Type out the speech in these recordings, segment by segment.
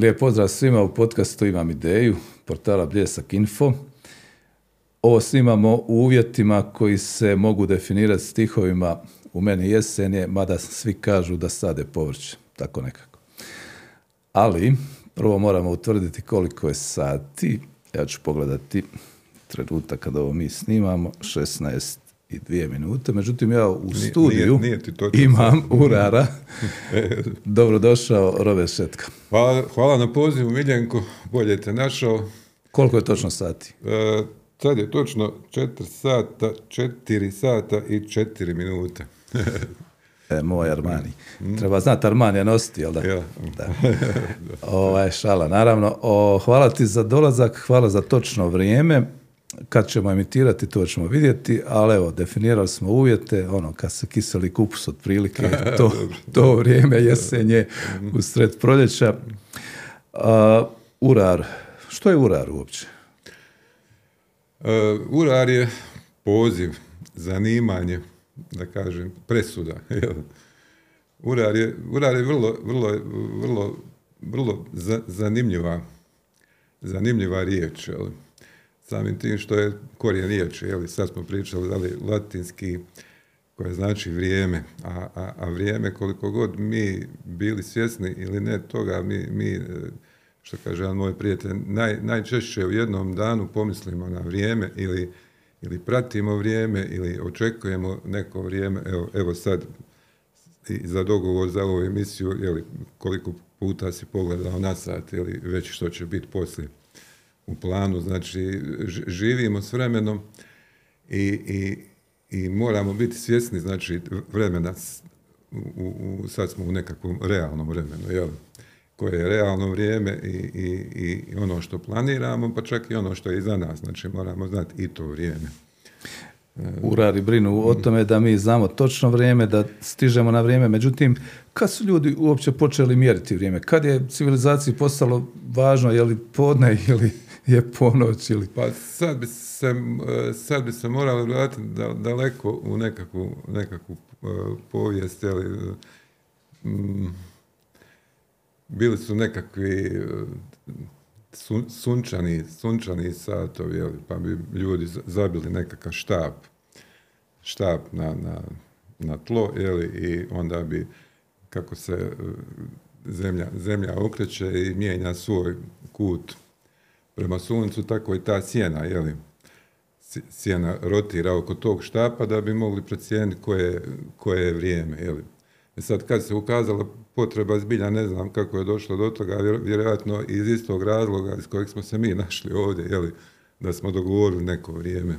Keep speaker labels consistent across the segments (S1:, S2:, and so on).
S1: Lijep pozdrav svima u podcastu Imam ideju, portala Bljesak Info. Ovo snimamo u uvjetima koji se mogu definirati stihovima u meni jesen je, mada svi kažu da sade povrće, tako nekako. Ali, prvo moramo utvrditi koliko je sati. Ja ću pogledati trenutak kada ovo mi snimamo, 16 i dvije minute. Međutim, ja u studiju
S2: nije, ti
S1: imam urara. Dobrodošao, Rove Šetka.
S2: Hvala, hvala na pozivu, Miljenko. Bolje te našao.
S1: Koliko je točno sati?
S2: E, sad je točno 4 sata, 4 sata i 4 minute.
S1: e, moj Armani. Mm. Treba znati Armani nositi, jel da?
S2: Ja.
S1: da. Ovaj, šala, naravno. O, hvala ti za dolazak, hvala za točno vrijeme kad ćemo emitirati to ćemo vidjeti, ali evo, definirali smo uvjete, ono, kad se kiseli kupus otprilike, to, to vrijeme jesenje u sred proljeća. urar, što je urar uopće?
S2: Uh, urar je poziv, zanimanje, da kažem, presuda. urar je, urar je vrlo, vrlo, vrlo, vrlo zanimljiva, zanimljiva riječ. Jel? Samim tim što je korijen riječi, jeli, sad smo pričali da li latinski, koje znači vrijeme, a, a, a, vrijeme koliko god mi bili svjesni ili ne toga, mi, mi e, što kaže jedan moj prijatelj, naj, najčešće u jednom danu pomislimo na vrijeme ili, ili pratimo vrijeme ili očekujemo neko vrijeme, evo, evo sad i za dogovor za ovu emisiju, jeli, koliko puta si pogledao na sat ili već što će biti poslije u planu, znači živimo s vremenom i, i, i moramo biti svjesni, znači vremena, u, u, sad smo u nekakvom realnom vremenu, jel? koje je realno vrijeme i, i, i ono što planiramo, pa čak i ono što je iza nas, znači moramo znati i to vrijeme.
S1: Urari brinu o tome da mi znamo točno vrijeme, da stižemo na vrijeme. Međutim, kad su ljudi uopće počeli mjeriti vrijeme? Kad je civilizaciji postalo važno je li podne ili je ponoć ili...
S2: Pa sad bi se, sad bi se morali vratiti daleko u nekakvu, nekakvu e, povijest, ali mm, bili su nekakvi sunčani, sunčani satovi, jeli, pa bi ljudi zabili nekakav štap, štap na, na, na tlo, jeli, i onda bi, kako se zemlja, zemlja okreće i mijenja svoj kut prema suncu, tako i ta sjena, jeli, sjena rotira oko tog štapa da bi mogli procijeniti koje, koje je vrijeme. Jeli. E sad kad se ukazala potreba zbilja, ne znam kako je došlo do toga, vjerojatno iz istog razloga iz kojeg smo se mi našli ovdje, jeli, da smo dogovorili neko vrijeme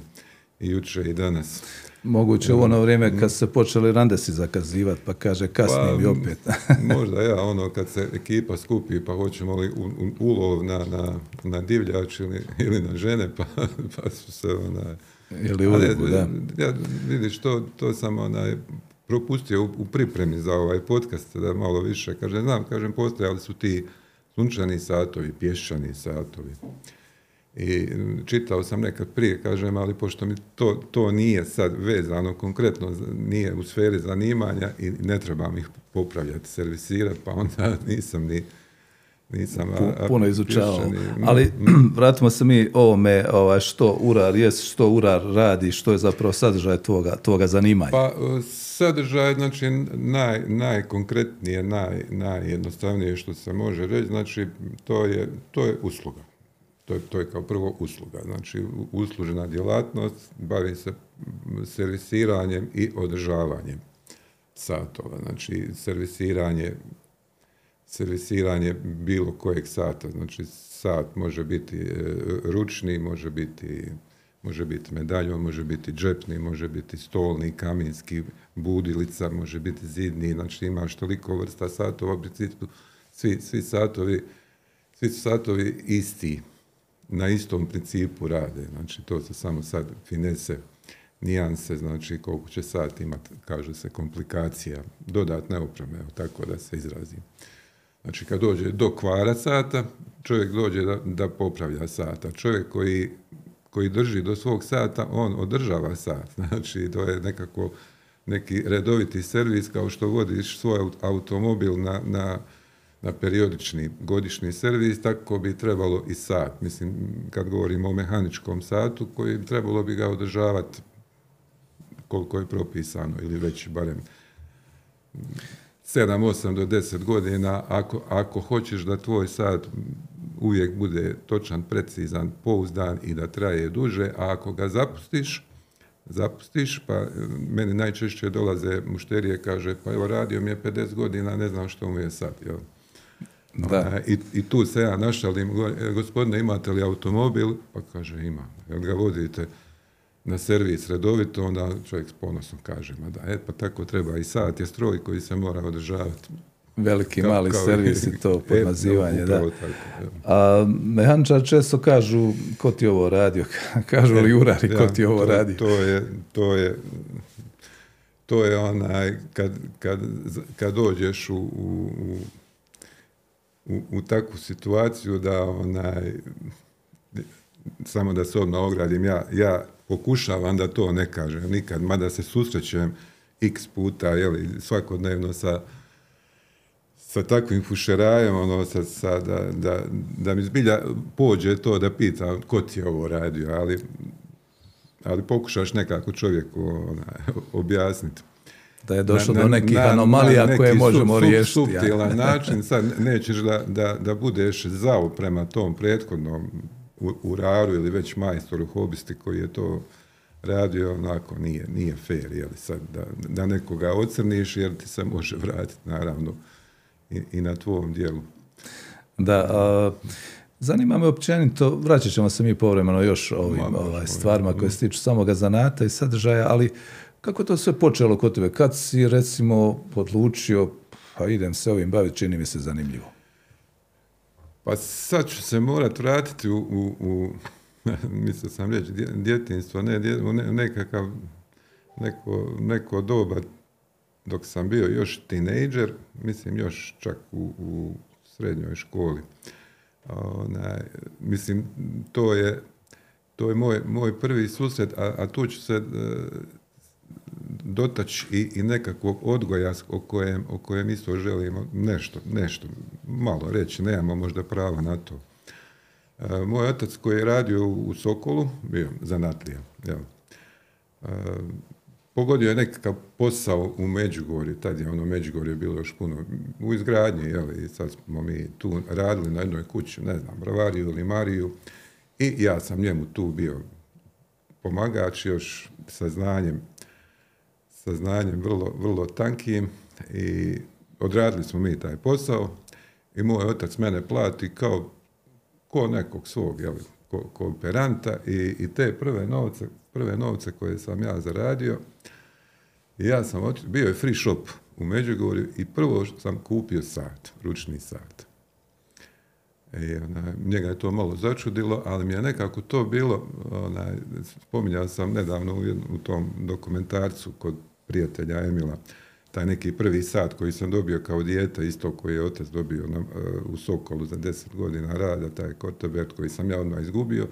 S2: i jučer i danas.
S1: Moguće u ono vrijeme kad se počeli randesi zakazivati, pa kaže kasnije pa, opet.
S2: možda ja, ono kad se ekipa skupi, pa hoćemo li u, ulov na, na, na divljač ili, ili, na žene, pa, pa su se ona...
S1: Ili uliku, da.
S2: Ja, vidiš, to, to sam onaj, propustio u, pripremi za ovaj podcast da malo više, kaže, znam, kažem, postojali su ti sunčani satovi, pješčani satovi. I čitao sam nekad prije, kažem, ali pošto mi to, to nije sad vezano konkretno, nije u sferi zanimanja i ne trebam ih popravljati, servisirati, pa onda nisam ni nisam
S1: puno izučavao. Ali vratimo se mi ovome ovaj, što URAR jest, što URAR radi, što je zapravo sadržaj tvoga, tvoga zanimanja.
S2: Pa sadržaj, znači naj, najkonkretnije, naj, najjednostavnije što se može reći, znači to je, to je usluga. To to je kao prvo usluga. Znači, uslužena djelatnost bavi se servisiranjem i održavanjem satova. Znači, servisiranje, servisiranje bilo kojeg sata. Znači, sat može biti e, ručni, može biti može biti medaljon, može biti džepni, može biti stolni, kaminski, budilica, može biti zidni, znači imaš toliko vrsta satova, u principu svi, svi satovi, svi su satovi isti, na istom principu rade. Znači, to su samo sad finese, nijanse, znači koliko će sat imati, kaže se, komplikacija, dodatne opreme, tako da se izrazim. Znači, kad dođe do kvara sata, čovjek dođe da, da popravlja sata. Čovjek koji, koji drži do svog sata, on održava sat. Znači, to je nekako neki redoviti servis, kao što vodiš svoj automobil na, na na periodični godišnji servis, tako bi trebalo i sat. Mislim, kad govorimo o mehaničkom satu, koji trebalo bi ga održavati koliko je propisano, ili već barem 7, 8 do 10 godina, ako, ako hoćeš da tvoj sat uvijek bude točan, precizan, pouzdan i da traje duže, a ako ga zapustiš, zapustiš, pa meni najčešće dolaze mušterije, kaže, pa evo radio mi je 50 godina, ne znam što mu je sad, jel? Da. I, I tu se ja našalim, gospodine, imate li automobil? Pa kaže, ima. Jel ga vozite na servis redovito, onda čovjek s ponosom kaže, ma da, e, pa tako treba i sat je stroj koji se mora održavati.
S1: Veliki, mali servis i to e, podmazivanje, da. A mehančar često kažu, ko ti ovo radio? kažu li urari, ko ti ovo
S2: to,
S1: radi?
S2: To je, to je, to je onaj, kad, kad, kad dođeš u, u, u, u takvu situaciju da onaj, samo da se odmah ogradim, ja, ja pokušavam da to ne kažem nikad, mada se susrećem x puta, jeli, svakodnevno sa, sa takvim fušerajem, ono, sa, sa, da, da, da mi zbilja pođe to da pitam ko ti je ovo radio, ali, ali pokušaš nekako čovjeku ona, objasniti.
S1: Da je došlo na, do nekih na, anomalija na koje možemo sub, riješiti.
S2: Subtilan način, sad nećeš da, da, da budeš zao prema tom prethodnom u, raru ili već majstoru hobisti koji je to radio, onako nije, nije fair, jeli sad, da, da nekoga ocrniš jer ti se može vratiti naravno i, i na tvom dijelu.
S1: Da, a, zanima me općenito, vraćat ćemo se mi povremeno još ovim ovaj, stvarima koje se tiču samoga zanata i sadržaja, ali kako to sve počelo kod tebe? Kad si recimo odlučio, pa idem se ovim baviti, čini mi se zanimljivo?
S2: Pa sad ću se morat vratiti u, u, u mislio sam reći, djetinstvo, ne, ne, nekakav, neko, neko doba dok sam bio još tinejdžer, mislim još čak u, u srednjoj školi. Onaj, mislim, to je, to je moj, moj prvi susret, a, a tu ću se e, dotaći i, i nekakvog odgoja o kojem, o kojem isto želimo nešto, nešto malo reći, nemamo možda prava na to. E, moj otac koji je radio u Sokolu, bio zanatlija, e, pogodio je nekakav posao u Međugorju, tad je ono Međugorje bilo još puno u izgradnji, jel, i sad smo mi tu radili na jednoj kući, ne znam, bravariju ili mariju, i ja sam njemu tu bio pomagač još sa znanjem sa znanjem vrlo, vrlo tankim i odradili smo mi taj posao i moj otac mene plati kao ko nekog svog, jel, ko, kooperanta i, i te prve novce, prve novce koje sam ja zaradio, ja sam bio je free shop u Međugorju i prvo sam kupio sat, ručni sat. I ona, njega je to malo začudilo, ali mi je nekako to bilo, onaj, spominjao sam nedavno u, u tom dokumentarcu kod prijatelja Emila, taj neki prvi sat koji sam dobio kao dijete, isto koji je otac dobio na, u Sokolu za deset godina rada, taj Kotobert koji sam ja odmah izgubio.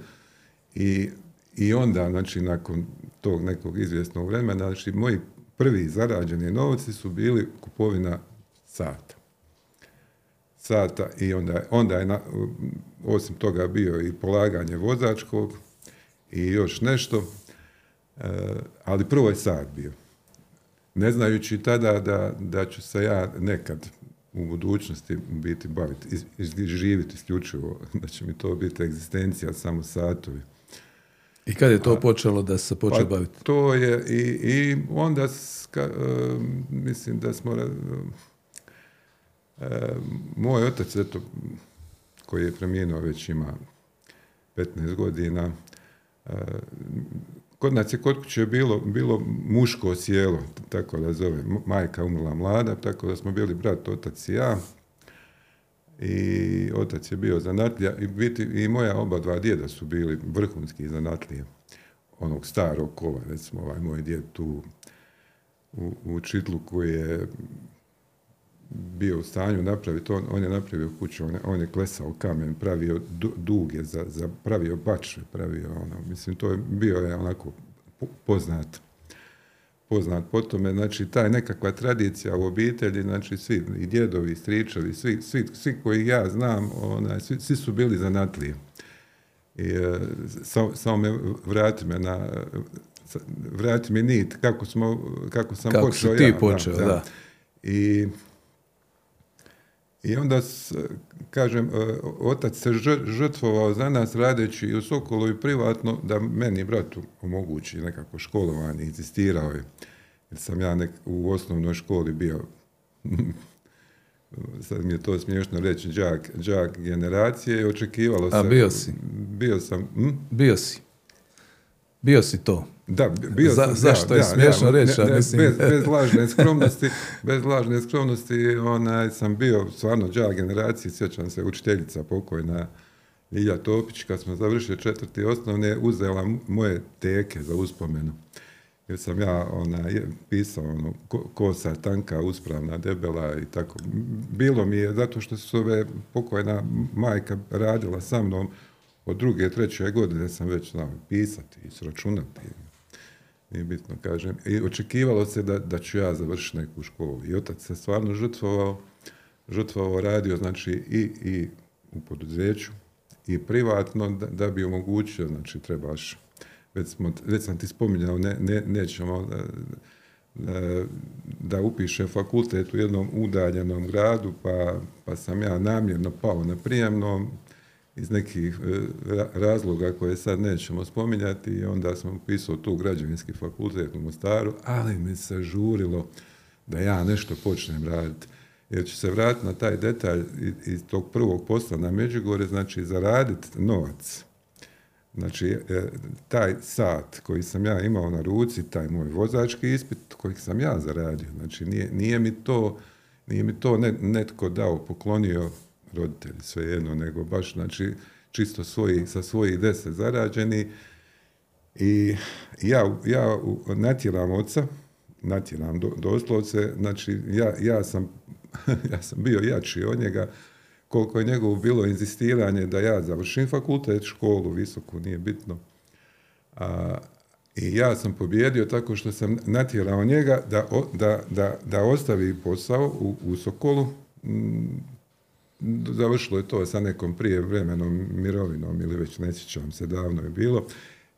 S2: I, I onda, znači, nakon tog nekog izvjesnog vremena, znači, moji prvi zarađeni novci su bili kupovina sata. Sata i onda, onda je, na, osim toga, bio i polaganje vozačkog i još nešto, e, ali prvo je sat bio ne znajući tada da, da ću se ja nekad u budućnosti biti baviti, živjeti isključivo, da će mi to biti egzistencija, samo satovi.
S1: I kad je to počelo da se počeo pa baviti?
S2: To je i, i onda ska, e, mislim da smo uh, moj otac eto koji je preminuo već ima 15 godina Kod nas je kod kuće bilo, bilo muško sjelo, tako da zove, majka umrla mlada, tako da smo bili brat, otac i ja. I otac je bio zanatlija i, biti, i moja oba dva djeda su bili vrhunski zanatlije onog starog kova, recimo ovaj moj djed tu u, u koji je bio u stanju napraviti, on, on je napravio kuću, on je, on je klesao kamen, pravio duge, za, za, pravio bačve, pravio ono, mislim, to je bio je onako poznat, poznat po tome, znači taj nekakva tradicija u obitelji, znači svi, i djedovi, i stričevi, svi, svi, svi koji ja znam, onaj, svi, svi su bili zanatliji. I e, samo, samo me vrati me na, vrati mi nit, kako, smo, kako sam
S1: Kako
S2: počeo
S1: si ti
S2: ja.
S1: počeo, da.
S2: I, I onda, kažem, e, otac se žr- žrtvovao za nas radeći i u Sokolu i privatno da meni bratu omogući nekako školovanje, inzistirao je. Jer sam ja nek, u osnovnoj školi bio, sad mi je to smiješno reći, đak, đak generacije i očekivalo se...
S1: A bio si?
S2: Bio sam, hm?
S1: Bio si. Bio si to.
S2: Da, bio
S1: Za-
S2: sam,
S1: zašto
S2: da,
S1: je
S2: da,
S1: smiješno reći,
S2: ne,
S1: mislim-
S2: Bez, bez lažne skromnosti, bez lažne skromnosti, onaj, sam bio stvarno đak generacije, sjećam se, učiteljica pokojna Ljilja Topić, kad smo završili četvrti osnovne, uzela moje teke za uspomenu. Jer sam ja ona, je- pisao ono, ko- kosa tanka, uspravna, debela i tako. Bilo mi je, zato što su ove pokojna majka radila sa mnom, od druge, treće godine sam već znao pisati i sračunati. Nije bitno, kažem. I očekivalo se da, da ću ja završiti neku školu. I otac se stvarno žrtvovao, žrtvovao radio, znači i, i u poduzeću i privatno da, da bi omogućio, znači trebaš, već, smo, već sam ti spominjao, ne, ne, nećemo da, da, da upiše fakultet u jednom udaljenom gradu, pa, pa sam ja namjerno pao na prijemnom, iz nekih e, ra- razloga koje sad nećemo spominjati i onda sam upisao tu građevinski fakultet u Mostaru, ali mi se žurilo da ja nešto počnem raditi. Jer ću se vratiti na taj detalj iz tog prvog posla na Međugorje, znači zaraditi novac. Znači, e, taj sat koji sam ja imao na ruci, taj moj vozački ispit koji sam ja zaradio, znači nije, nije mi to, nije mi to ne- netko dao, poklonio roditelji svejedno, nego baš znači čisto svoji, sa svojih deset zarađeni i ja, ja natjeram oca, natjeram do, doslovce, znači ja, ja, sam, ja sam bio jači od njega, koliko je njegovo bilo inzistiranje da ja završim fakultet, školu, visoku, nije bitno. A, I ja sam pobjedio tako što sam natjerao njega da, da, da, da ostavi posao u, u Sokolu. Mm, Završilo je to sa nekom prijevremenom mirovinom ili već ne sjećam se, davno je bilo.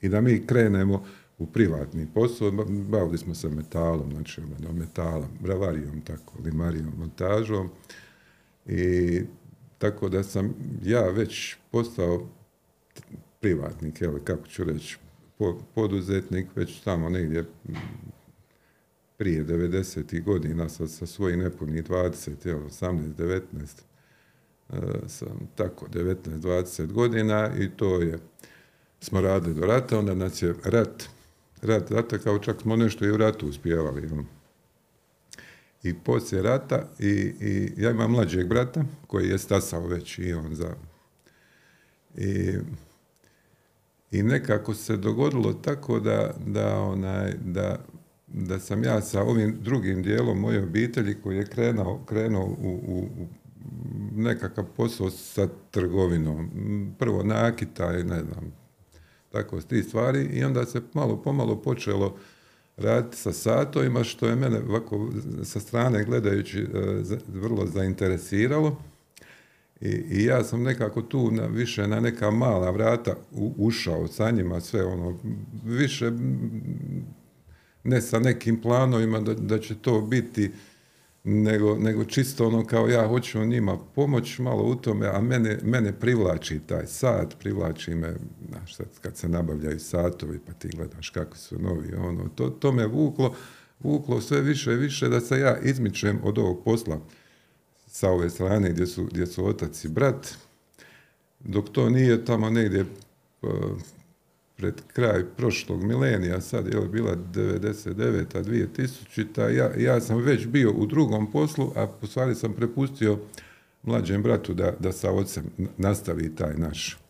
S2: I da mi krenemo u privatni posao, ba- bavili smo se metalom, znači ono, metala, bravarijom, tako, limarijom, montažom. I tako da sam ja već postao privatnik, evo, kako ću reći, po- poduzetnik, već tamo negdje prije 90. godina sa, sa svojih nepunih 20, jel, 18, 19, e, sam tako 19-20 godina i to je, smo radili do rata, onda nas je rat, rat, rata kao čak smo nešto i u ratu uspjevali. I poslije rata, i, i ja imam mlađeg brata koji je stasao već i on za... I, i nekako se dogodilo tako da, da, onaj, da, da sam ja sa ovim drugim dijelom moje obitelji koji je krenuo, krenuo u, u nekakav posao sa trgovinom. Prvo nakita i ne znam, tako s tih stvari i onda se malo pomalo počelo raditi sa satovima što je mene ovako sa strane gledajući e, vrlo zainteresiralo. I, I ja sam nekako tu na, više na neka mala vrata ušao sa njima sve ono, više ne sa nekim planovima da, da će to biti nego, nego čisto ono kao ja hoću njima pomoć malo u tome, a mene, mene privlači taj sat, privlači me, znaš, kad se nabavljaju satovi pa ti gledaš kako su novi, ono, to, to me vuklo, vuklo sve više i više da se ja izmičem od ovog posla sa ove strane gdje su, gdje su otac i brat, dok to nije tamo negdje eh, pred kraj prošlog milenija, sad je bila 99. 2000. Ja, ja sam već bio u drugom poslu, a u stvari sam prepustio mlađem bratu da, da sa ocem nastavi taj naš.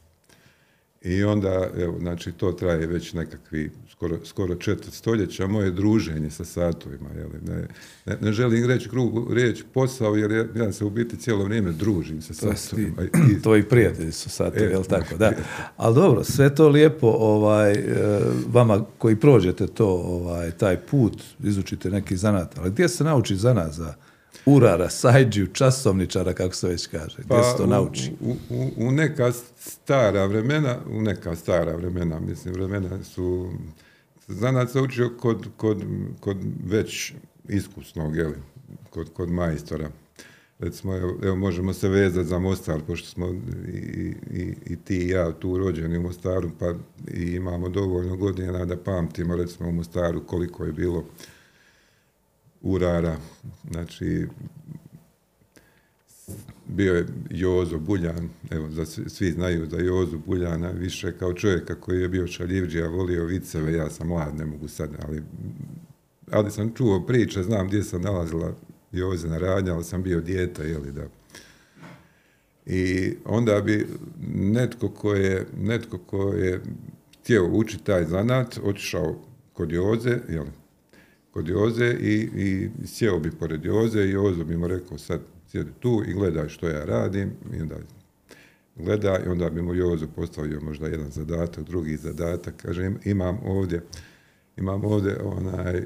S2: I onda, evo, znači, to traje već nekakvi skoro, skoro četvrt stoljeća, moje druženje sa satovima, jeli, ne, ne, ne želim reći krugu riječ posao, jer ja, ja se u biti cijelo vrijeme družim sa
S1: To,
S2: satovima. I-
S1: tvoji prijatelji su satovi, jel tako? Da. Ali dobro, sve to lijepo, ovaj, e, vama koji prođete to, ovaj, taj put, izučite neki zanat, ali gdje se nauči zanat za urara, sajđiju, časovničara, kako se već kaže? Gdje se to
S2: Pa u-
S1: nauči?
S2: U, u, u neka stara vremena, u neka stara vremena, mislim, vremena su, zanat se učio kod, kod, kod već iskusnog, jeli, kod, kod majstora. Recimo, evo, evo, možemo se vezati za Mostar, pošto smo i, i, i ti i ja tu rođeni u Mostaru, pa i imamo dovoljno godina da pamtimo, recimo, u Mostaru koliko je bilo urara, znači bio je Jozo Buljan, evo, za svi, znaju za Jozu Buljana, više kao čovjeka koji je bio šaljivđija, volio viceve, ja sam mlad, ne mogu sad, ali, ali sam čuo priče, znam gdje sam nalazila Jozina radnja, ali sam bio dijete, jeli da. I onda bi netko ko je, netko ko je htio učiti taj zanat, otišao kod Joze, jel, kod Joze i, i sjeo bi pored Joze i Jozo bi mu rekao sad sjedi tu i gledaj što ja radim. I onda gleda i onda bi mu Jozo postavio možda jedan zadatak, drugi zadatak, kaže im- imam ovdje imam ovdje onaj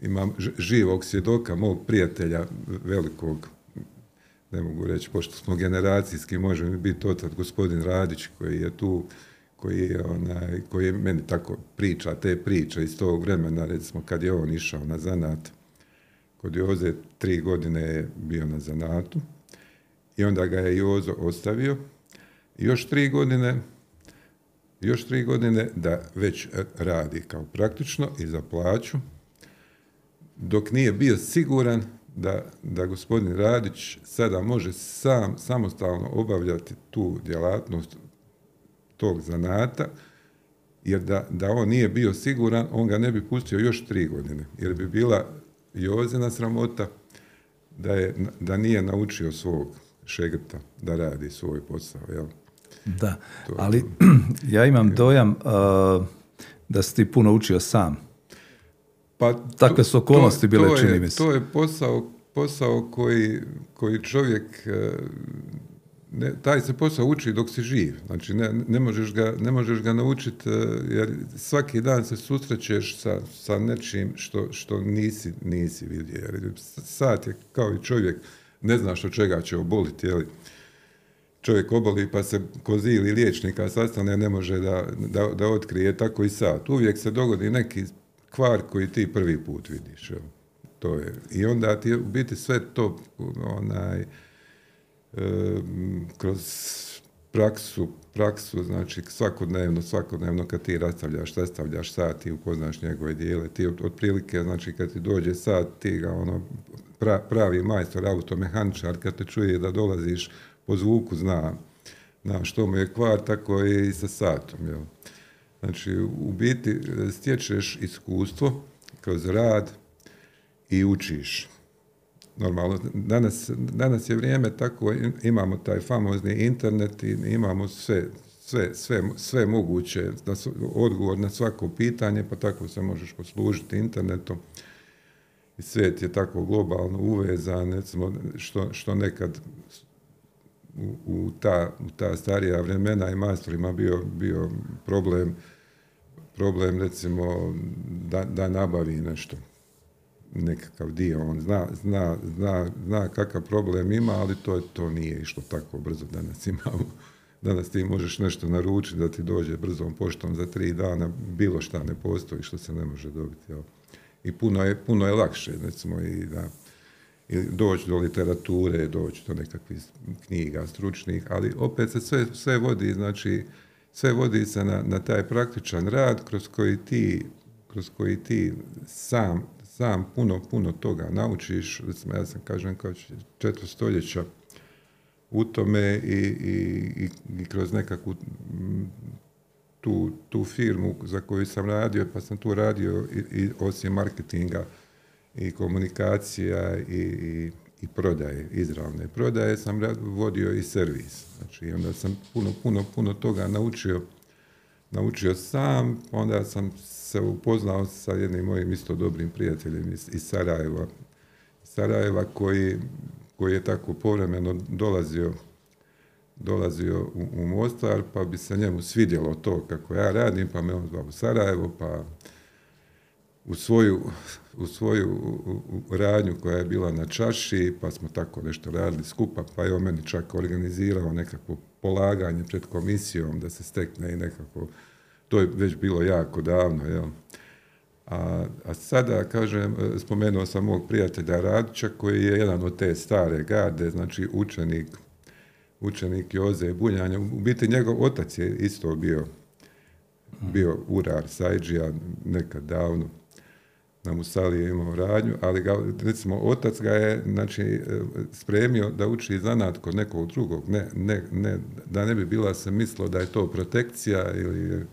S2: imam živog svjedoka mog prijatelja velikog. Ne mogu reći, pošto smo generacijski, može mi biti otac gospodin Radić koji je tu, koji je, onaj, koji je meni tako priča, te priče iz tog vremena, recimo kad je on išao na zanat, kod Joze tri godine je bio na zanatu i onda ga je Jozo ostavio. Još tri godine još tri godine da već radi kao praktično i za plaću, dok nije bio siguran da, da gospodin Radić sada može sam samostalno obavljati tu djelatnost tog zanata, jer da, da on nije bio siguran, on ga ne bi pustio još tri godine, jer bi bila Jozina sramota da, je, da nije naučio svog šegrta da radi svoj posao. Jel?
S1: Da,
S2: To je
S1: ali ja imam dojam uh, da si ti puno učio sam.
S2: Pa
S1: Takve su okolnosti bile,
S2: to je,
S1: čini mi se.
S2: To je posao, posao koji, koji čovjek, e, ne, taj se posao uči dok si živ. Znači ne, ne možeš ga, ne možeš ga naučiti e, jer svaki dan se susrećeš sa, sa nečim što, što nisi, nisi vidio. Jer sat je kao i čovjek, ne znaš od čega će oboliti, jeli? čovjek oboli pa se kozi ili liječnika sastane, ne može da, da, da otkrije tako i sad. Uvijek se dogodi neki kvar koji ti prvi put vidiš. To je. I onda ti je u biti sve to onaj, kroz praksu, praksu, znači svakodnevno, svakodnevno kad ti rastavljaš, sastavljaš sat, ti upoznaš njegove dijele, ti otprilike, znači kad ti dođe sat, ti ga ono, pra- pravi majstor, automehaničar, kad te čuje da dolaziš po zvuku, zna, zna što mu je kvar, tako je i sa satom, jel? Znači, u biti stječeš iskustvo kroz rad i učiš. Normalno, danas, danas je vrijeme tako, im- imamo taj famozni internet i imamo sve, sve, sve, sve moguće, da su, odgovor na svako pitanje, pa tako se možeš poslužiti internetom. I svijet je tako globalno uvezan, recimo, što, što nekad u, u, ta, u ta starija vremena i majstorima bio, bio problem, problem recimo da, da nabavi nešto nekakav dio, on zna, zna, zna, zna kakav problem ima, ali to, to nije išlo tako brzo danas imamo. Danas ti možeš nešto naručiti da ti dođe brzom poštom za tri dana, bilo šta ne postoji što se ne može dobiti. Jel? I puno je, puno je lakše, recimo, i da i doći do literature, doći do nekakvih knjiga stručnih, ali opet se sve, sve vodi, znači, sve vodi se na, na taj praktičan rad kroz koji ti, kroz koji ti sam, sam puno, puno toga naučiš. Recimo, ja sam, kažem, kao četvr stoljeća u tome i, i, i, kroz nekakvu tu, tu firmu za koju sam radio, pa sam tu radio i, i osim marketinga i komunikacija i, i, prodaje, izravne prodaje, sam vodio i servis. Znači, onda sam puno, puno, puno toga naučio naučio sam, onda sam se upoznao sa jednim mojim isto dobrim prijateljem iz, iz Sarajeva, Sarajeva koji, koji je tako povremeno dolazio dolazio u, u Mostar, pa bi se njemu svidjelo to kako ja radim, pa me on zvao u Sarajevo, pa u svoju, u svoju radnju koja je bila na čaši, pa smo tako nešto radili skupa, pa je on meni čak organizirao nekakvo polaganje pred komisijom da se stekne i nekako, to je već bilo jako davno, jel? A, a sada, kažem, spomenuo sam mog prijatelja Radića koji je jedan od te stare garde, znači učenik učenik Joze Buljanja. U biti njegov otac je isto bio, bio urar Sajđija nekad davno. Na Musali je imao radnju, ali ga, recimo, otac ga je znači, spremio da uči zanat kod nekog drugog. Ne, ne, ne, da ne bi bila se mislilo da je to protekcija ili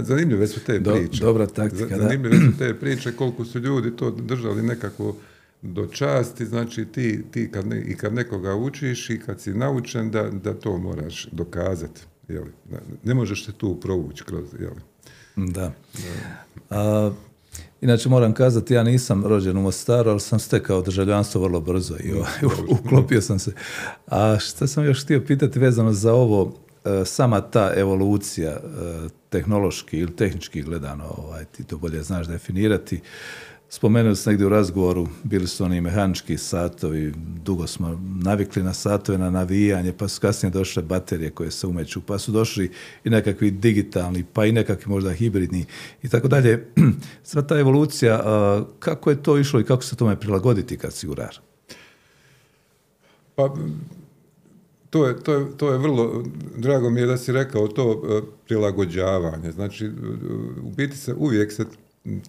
S2: Zanimljive su te priče.
S1: dobra taktika,
S2: Zanimljive su te priče koliko su ljudi to držali nekako do časti, znači ti, ti kad ne, i kad nekoga učiš i kad si naučen da, da to moraš dokazati. Jeli? Ne možeš se tu provući kroz, jeli?
S1: Da. A, inače moram kazati, ja nisam rođen u Mostaru, ali sam stekao državljanstvo vrlo brzo i uklopio sam se. A što sam još htio pitati vezano za ovo, e, sama ta evolucija e, tehnološki ili tehnički gledano, ovaj, ti to bolje znaš definirati, Spomenuli ste negdje u razgovoru, bili su oni mehanički satovi, dugo smo navikli na satove, na navijanje, pa su kasnije došle baterije koje se umeću, pa su došli i nekakvi digitalni, pa i nekakvi možda hibridni i tako dalje. Sva ta evolucija, kako je to išlo i kako se tome prilagoditi kad si urar?
S2: Pa, to je, to, je, to je vrlo, drago mi je da si rekao to e, prilagođavanje. Znači, u biti se uvijek se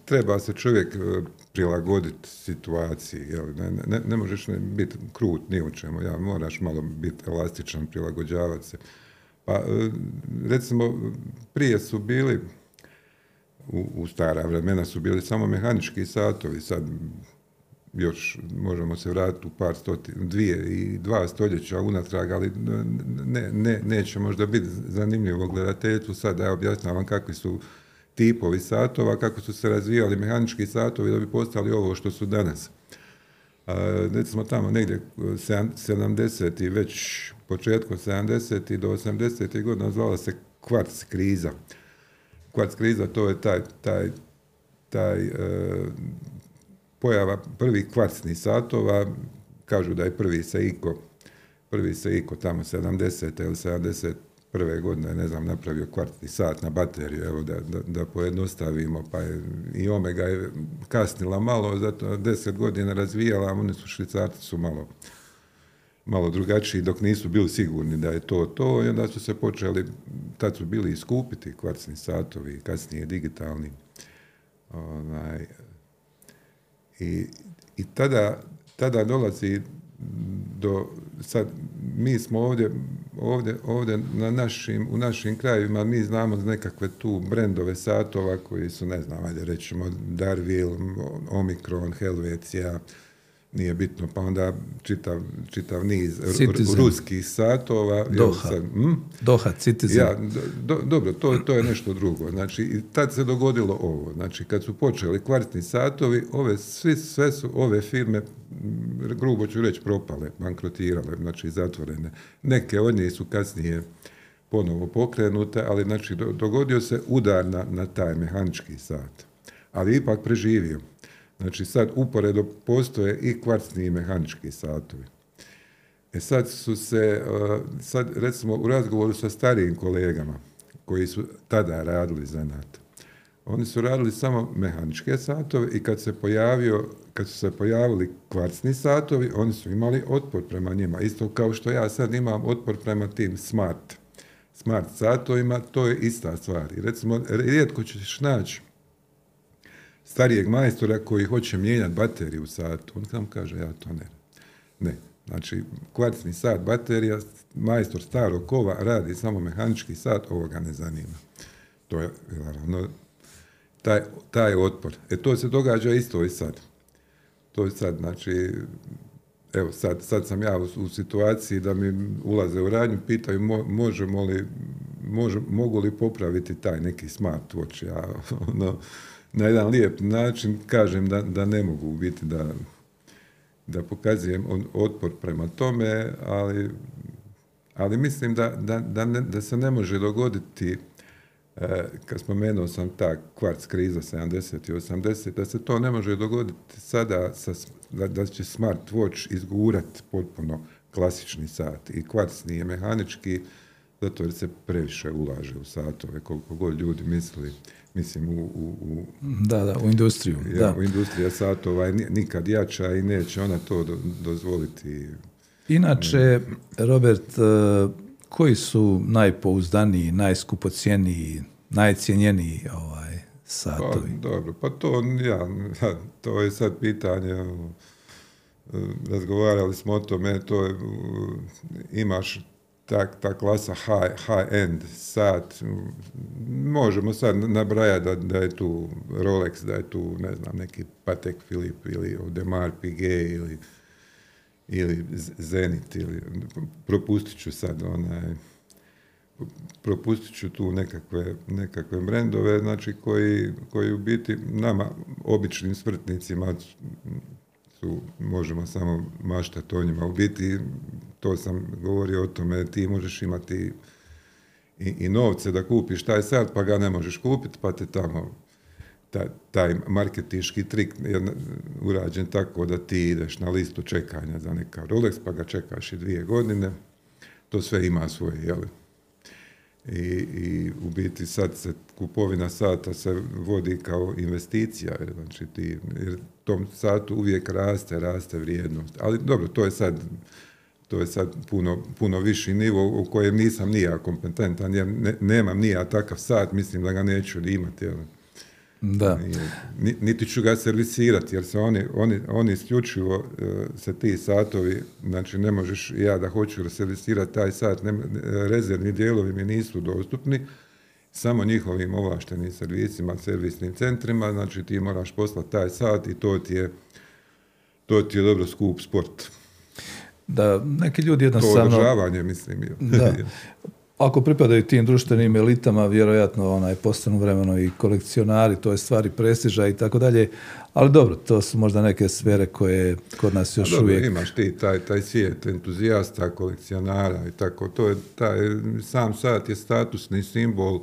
S2: treba se čovjek e, prilagoditi situaciji, jel? Ne, ne, ne možeš biti krut ni u čemu, ja, moraš malo biti elastičan, prilagođavati se. Pa, e, recimo, prije su bili, u, u stara vremena su bili samo mehanički satovi, sad još možemo se vratiti u par stotina, dvije i dva stoljeća unatrag, ali ne, ne, neće možda biti zanimljivo gledateljstvu sad da ja objasnavam kakvi su tipovi satova, kako su se razvijali mehanički satovi da bi postali ovo što su danas. recimo tamo negdje 70. već početkom 70. do 80. godina zvala se kvarc kriza. Kvarc kriza to je taj, taj, taj e, pojava prvih kvarcnih satova, kažu da je prvi Seiko, prvi Seiko tamo 70. ili 70 prve godine, ne znam, napravio kvartni sat na bateriju, evo da, da, da pojednostavimo, pa je, i Omega je kasnila malo, zato deset godina razvijala, a oni su švicarci su malo, malo drugačiji, dok nisu bili sigurni da je to to, i onda su se počeli, tad su bili iskupiti kvarcni satovi, kasnije digitalni. Onaj, i, I tada, tada dolazi do, sad, mi smo ovdje, ovdje, ovdje na našim, u našim krajevima, mi znamo nekakve tu brendove satova koji su, ne znam, ajde rećemo Darville, Omikron, Helvecija, nije bitno, pa onda čitav, čitav niz Citizen. ruskih satova.
S1: Doha. Sad, hm? Doha, Citizen.
S2: Ja, do, dobro, to, to je nešto drugo. Znači, i tad se dogodilo ovo. Znači, kad su počeli kvartni satovi, ove, svi, sve su ove firme, grubo ću reći, propale, bankrotirale, znači zatvorene. Neke od njih su kasnije ponovo pokrenute, ali znači dogodio se udar na, na taj mehanički sat. Ali ipak preživio. Znači sad uporedo postoje i kvarcni i mehanički satovi. E sad su se, uh, sad recimo u razgovoru sa starijim kolegama koji su tada radili za NATO, oni su radili samo mehaničke satove i kad se pojavio, kad su se pojavili kvarcni satovi, oni su imali otpor prema njima. Isto kao što ja sad imam otpor prema tim smart, smart satovima, to je ista stvar. I recimo, rijetko ćeš naći starijeg majstora koji hoće mijenjati bateriju u satu. On sam kaže, ja to ne. Ne. Znači, kvarcni sat baterija, majstor starog kova radi samo mehanički sat, ovoga ne zanima. To je, naravno, taj, taj otpor. E to se događa isto i sad. To je sad, znači, evo sad, sad sam ja u, situaciji da mi ulaze u radnju, pitaju možemo li mogu li popraviti taj neki smart watch. Ja, ono, na jedan lijep način kažem da, da ne mogu biti da, da pokazujem otpor prema tome, ali, ali mislim da, da, da, da se ne može dogoditi E, kad spomenuo sam ta kvarc kriza 70 i 80, da se to ne može dogoditi sada sa, da, će smart watch izgurat potpuno klasični sat i kvarc nije mehanički, zato jer se previše ulaže u satove, koliko god ljudi misli, mislim u... u, u
S1: da, da, u industriju.
S2: Ja,
S1: da.
S2: U industrija satova je nikad jača i neće ona to do, dozvoliti.
S1: Inače, Robert, e, koji su najpouzdaniji, najskupocijeniji, najcijenjeniji ovaj, satovi?
S2: Pa, dobro, pa to, ja, to je sad pitanje, ono, razgovarali smo o tome, to je, imaš tak, ta klasa high, high end sat, možemo sad nabrajati da, da je tu Rolex, da je tu, ne znam, neki Patek Philippe ili Audemars Piguet ili ili Zenit ili propustit ću sad onaj propustit ću tu nekakve, nekakve brendove znači koji, koji u biti nama običnim smrtnicima su, možemo samo maštati o njima. U biti, to sam govorio o tome, ti možeš imati i, i novce da kupiš taj sad, pa ga ne možeš kupiti, pa te tamo taj, taj marketiški trik je urađen tako da ti ideš na listu čekanja za neka Rolex, pa ga čekaš i dvije godine. To sve ima svoje, jeli? I, I u biti sad se kupovina sata se vodi kao investicija, znači ti, jer tom satu uvijek raste, raste vrijednost. Ali dobro, to je sad to je sad puno, puno viši nivo u kojem nisam nija kompetentan, jer ne, nemam nija takav sat, mislim da ga neću imati. Jel?
S1: Da.
S2: Niti ću ga servisirati, jer se oni, oni, oni isključivo e, se ti satovi, znači ne možeš, ja da hoću servisirati taj sat, ne, rezervni dijelovi mi nisu dostupni, samo njihovim ovlaštenim servisima, servisnim centrima, znači ti moraš poslati taj sat i to ti je, to ti je dobro skup sport.
S1: Da, neki ljudi jednostavno...
S2: To održavanje, mislim.
S1: Da. ako pripadaju tim društvenim elitama, vjerojatno onaj, postanu vremeno i kolekcionari, to je stvari prestiža i tako dalje, ali dobro, to su možda neke sfere koje kod nas još dobro, uvijek...
S2: Imaš ti taj, taj svijet entuzijasta, kolekcionara i tako, to je taj, sam sat je statusni simbol,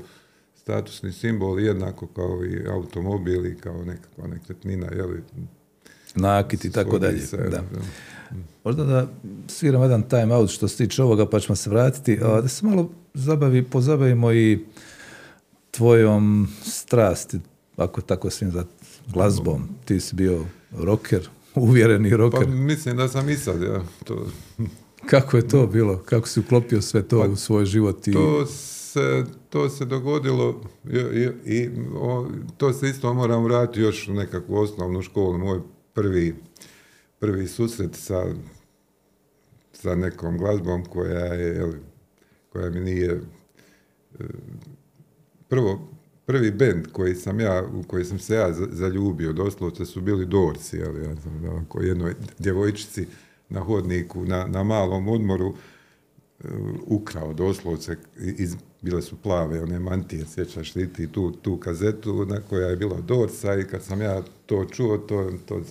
S2: statusni simbol jednako kao i automobili, kao nekakva nekretnina, jeli,
S1: nakit i tako dalje. Da. Možda da sviramo jedan time out što se tiče ovoga pa ćemo se vratiti. Da se malo zabavi, pozabavimo i tvojom strasti, ako tako smijem za glazbom. Ti si bio rocker, uvjereni rocker.
S2: Pa mislim da sam i sad, ja. To...
S1: Kako je to bilo? Kako si uklopio sve to pa, u svoj život? I...
S2: To se, to se dogodilo i, i o, to se isto moram vratiti još u nekakvu osnovnu školu. Moj prvi, prvi susret sa, sa nekom glazbom koja je, koja mi nije e, prvo prvi bend koji sam ja, u koji sam se ja zaljubio, doslovce su bili Dorsi, ali ja sam onako jednoj djevojčici na hodniku, na, na malom odmoru e, ukrao doslovce, iz, bile su plave, one mantije, sjećaš li ti tu, tu kazetu na koja je bila Dorsa i kad sam ja to čuo, to, to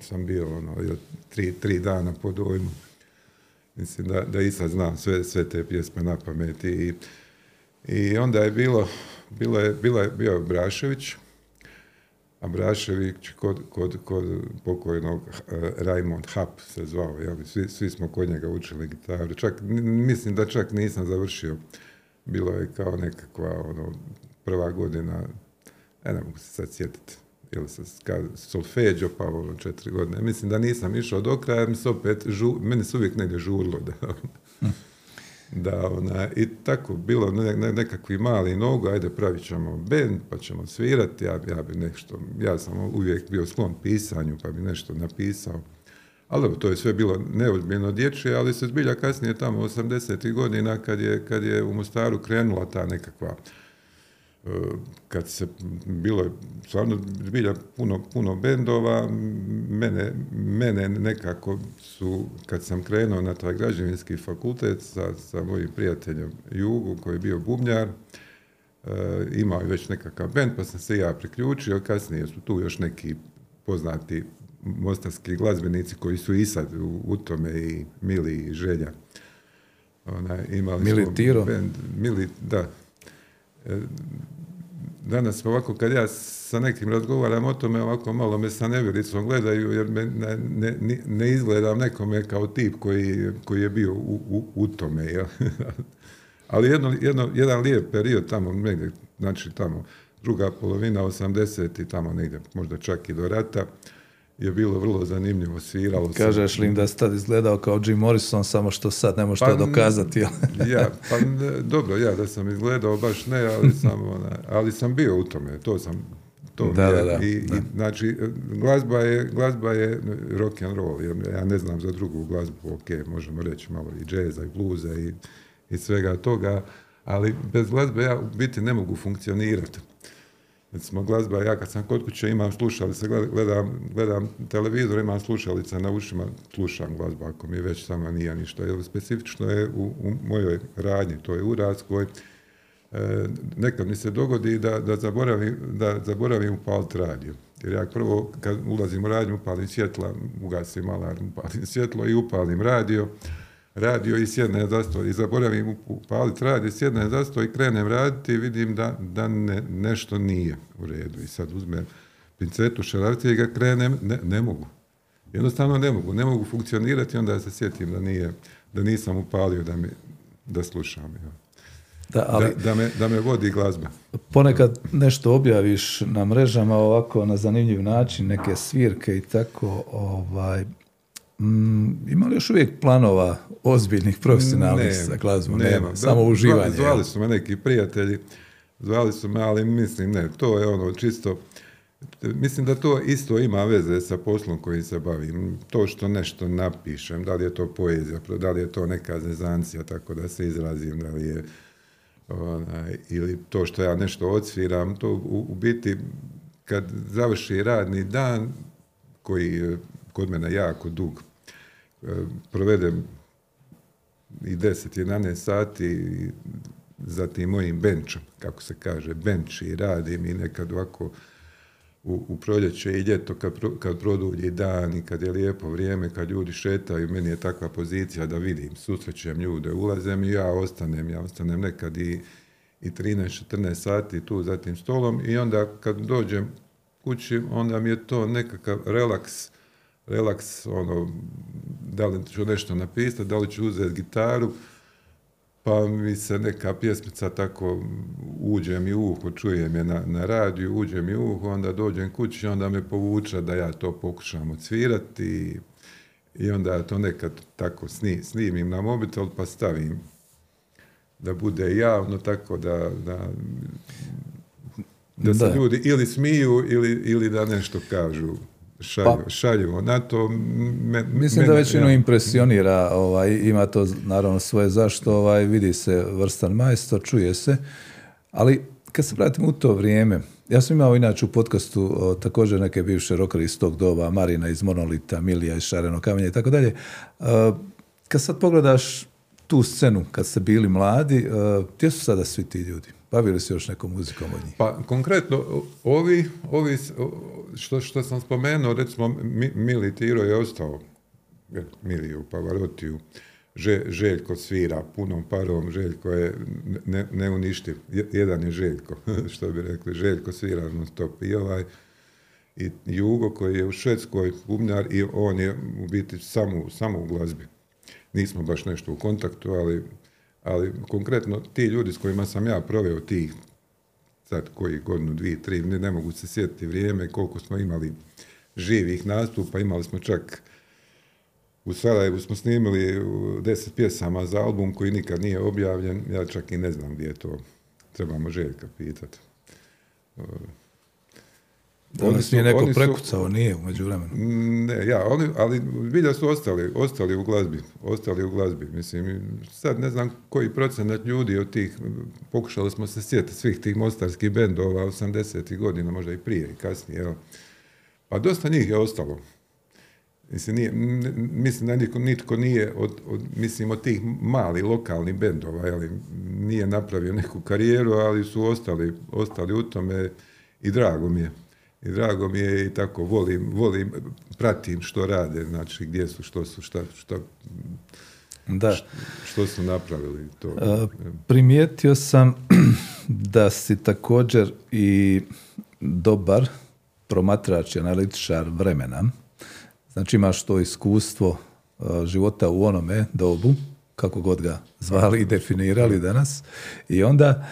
S2: sam bio ono, tri, tri dana po dojmu. Mislim da, da i sad znam sve, sve te pjesme na pameti. I, I onda je bilo, bilo je, bilo je bio Brašević, a Brašević kod, kod, kod pokojnog uh, Raimond Hap se zvao, jeli? Svi, svi smo kod njega učili gitaru. Čak, mislim da čak nisam završio. Bilo je kao nekakva ono, prva godina, ne mogu se sad sjetiti, ili se solfeđo, pa ono četiri godine. Mislim da nisam išao do kraja, mi se opet, žu, meni se uvijek negdje žurlo da, da ona, i tako, bilo ne, ne, nekakvi mali nogu, ajde pravit ćemo band, pa ćemo svirati, ja, ja bi nešto, ja sam uvijek bio sklon pisanju, pa bi nešto napisao. Ali to je sve bilo neozbiljno dječje, ali se zbilja kasnije tamo 80. godina kad je, kad je u Mostaru krenula ta nekakva kad se bilo je stvarno zbilja puno, puno bendova, mene, mene nekako su, kad sam krenuo na taj građevinski fakultet sa, sa mojim prijateljem Jugu, koji je bio bubnjar, imao je već nekakav bend, pa sam se ja priključio, kasnije su tu još neki poznati mostarski glazbenici koji su i sad u, tome i Mili i Želja.
S1: Ona, imali Mili Tiro? Band,
S2: Mili, da. Danas ovako, kad ja sa nekim razgovaram o tome, ovako malo me sa nevjericom gledaju, jer me ne, ne, ne izgledam nekome kao tip koji, koji je bio u, u, u tome. Jel? Ali jedno, jedno, jedan lijep period tamo, negdje, znači tamo, druga polovina 80 i tamo negdje, možda čak i do rata, je bilo vrlo zanimljivo, sviralo
S1: Kažeš li im da si tad izgledao kao Jim Morrison, samo što sad ne možeš pa, to dokazati?
S2: ja, pa dobro, ja da sam izgledao baš ne, ali sam, ona, ali sam bio u tome, to sam, to
S1: da, da, da,
S2: I, I, znači, glazba je, glazba je rock and roll, ja ne znam za drugu glazbu, ok, možemo reći malo i džeza i bluza i, i svega toga, ali bez glazbe ja u biti ne mogu funkcionirati recimo glazba, ja kad sam kod kuće imam slušalice, gledam, gledam televizor, imam slušalice na ušima, slušam glazbu, ako mi već sama nije ništa. Jer specifično je u, u mojoj radnji, to je u Radskoj, e, nekad mi se dogodi da, da, zaboravim, da zaboravim upaliti radio. Jer ja prvo kad ulazim u radnju upalim svjetla, ugasim alarm, upalim svjetlo i upalim radio radio i sjedne za sto i zaboravim upaliti radio, sjedne za sto i krenem raditi i vidim da, da ne, nešto nije u redu. I sad uzmem pincetu šaravci i ga krenem, ne, ne mogu. Jednostavno ne mogu, ne mogu funkcionirati onda se sjetim da nije, da nisam upalio da, mi, da slušam. Da, ali, da, me, da me vodi glazba.
S1: Ponekad nešto objaviš na mrežama ovako na zanimljiv način, neke svirke i tako, ovaj, Mm, ima li još uvijek planova ozbiljnih profesionalnih sa glazbom? Nema, samo uživanje.
S2: Zvali su me neki prijatelji, zvali su me, ali mislim ne, to je ono čisto, mislim da to isto ima veze sa poslom kojim se bavim. To što nešto napišem, da li je to poezija, da li je to neka zezancija, tako da se izrazim, da li je onaj, ili to što ja nešto odsviram, to u, u biti kad završi radni dan, koji je kod mene jako dug, provedem i 10-11 sati za tim mojim benčom, kako se kaže, benč i radim i nekad ovako u, u proljeće i ljeto kad, kad produlji dan i kad je lijepo vrijeme, kad ljudi šetaju, meni je takva pozicija da vidim, susrećem ljude, ulazem i ja ostanem, ja ostanem nekad i, i 13-14 sati tu za tim stolom i onda kad dođem kući, onda mi je to nekakav relaks, relaks, ono, da li ću nešto napisati, da li ću uzeti gitaru, pa mi se neka pjesmica tako uđe mi u uho, čujem je na, na radiju, uđe mi u uho, onda dođem kući, onda me povuče da ja to pokušam odsvirati i onda to nekad tako sni, snimim na mobitel pa stavim da bude javno tako da, da, da se da. ljudi ili smiju ili, ili da nešto kažu šalju, pa, šaljemo na to.
S1: mislim da većinu ja. impresionira, ovaj, ima to naravno svoje zašto, ovaj, vidi se vrstan majstor, čuje se, ali kad se vratimo u to vrijeme, ja sam imao inače u podcastu o, također neke bivše rokere iz tog doba, Marina iz Monolita, Milija iz Šareno kamenja i tako dalje. Kad sad pogledaš tu scenu, kad ste bili mladi, gdje su sada svi ti ljudi? Bavili se još nekom muzikom od njih?
S2: Pa konkretno, ovi, ovi što, što sam spomenuo, recimo Mili Tiro je ostao, Miliju Pavarotiju, Željko svira punom parom, Željko je ne, jedan je Željko, što bi rekli, Željko svira non stop i ovaj, i Jugo koji je u Švedskoj bubnjar i on je u biti samo, samo u glazbi. Nismo baš nešto u kontaktu, ali ali konkretno ti ljudi s kojima sam ja proveo tih sad koji godinu, dvije, tri, ne, ne mogu se sjetiti vrijeme koliko smo imali živih nastupa, imali smo čak u Sarajevu smo snimili deset pjesama za album koji nikad nije objavljen, ja čak i ne znam gdje je to, trebamo Željka pitati.
S1: Danas
S2: su-
S1: nije neko
S2: oni su-
S1: prekucao, nije u međuvremenu.
S2: Ne, ja, oni, ali bilja su ostali, ostali u glazbi, ostali u glazbi, mislim, sad ne znam koji procenat ljudi od tih, pokušali smo se sjetiti svih tih mostarskih bendova 80. godina, možda i prije i kasnije, jel? Pa dosta njih je ostalo. Mislim, nije, mislim da nitko, nitko nije od, od, mislim, od tih malih lokalnih bendova, jeli, nije napravio neku karijeru, ali su ostali, ostali u tome i drago mi je. I drago mi je i tako volim, volim, pratim što rade, znači gdje su, što su, šta, šta,
S1: Da.
S2: što su napravili. To.
S1: E, primijetio sam da si također i dobar promatrač i analitičar vremena. Znači imaš to iskustvo e, života u onome dobu, kako god ga zvali i definirali danas. I onda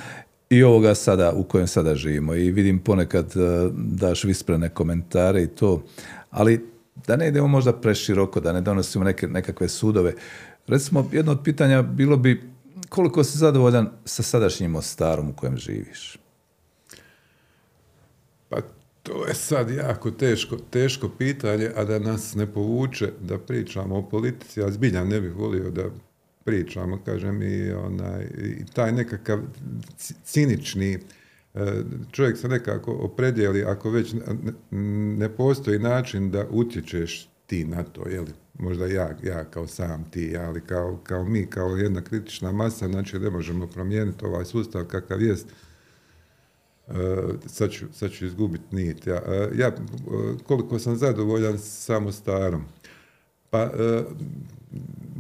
S1: i ovoga sada u kojem sada živimo. I vidim ponekad e, daš visprene komentare i to. Ali da ne idemo možda preširoko, da ne donosimo neke, nekakve sudove. Recimo, jedno od pitanja bilo bi koliko si zadovoljan sa sadašnjim Mostarom u kojem živiš?
S2: Pa to je sad jako teško, teško pitanje, a da nas ne povuče da pričamo o politici, ja zbilja ne bih volio da pričamo, kažem, i, onaj, i taj nekakav ci- cinični, e, čovjek se nekako opredijeli, ako već ne, postoji način da utječeš ti na to, jeli? možda ja, ja kao sam ti, ali kao, kao mi, kao jedna kritična masa, znači ne možemo promijeniti ovaj sustav kakav jest, Uh, sad, ću, sad ću izgubiti nit. Ja, uh, ja koliko sam zadovoljan samo starom. Pa uh,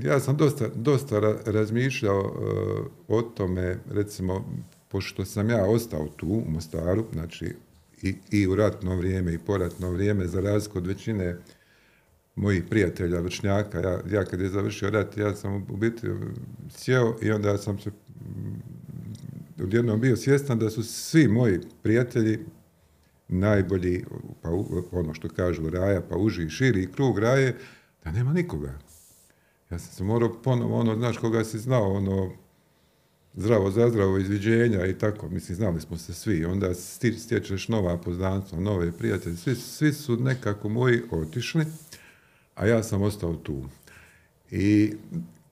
S2: ja sam dosta, dosta ra- razmišljao uh, o tome, recimo, pošto sam ja ostao tu u Mostaru, znači i, i u ratno vrijeme i poratno vrijeme, za razliku od većine mojih prijatelja, vršnjaka, ja, ja kad je završio rat, ja sam u biti sjeo i onda sam se odjednom bio svjestan da su svi moji prijatelji najbolji, pa ono što kažu raja, pa uži i širi krug raje, da nema nikoga. Ja sam se morao ponovo, ono, znaš koga si znao, ono, zdravo za zdravo izviđenja i tako, mislim, znali smo se svi, onda stječeš nova poznanstva, nove prijatelje, svi, svi su nekako moji otišli, a ja sam ostao tu. I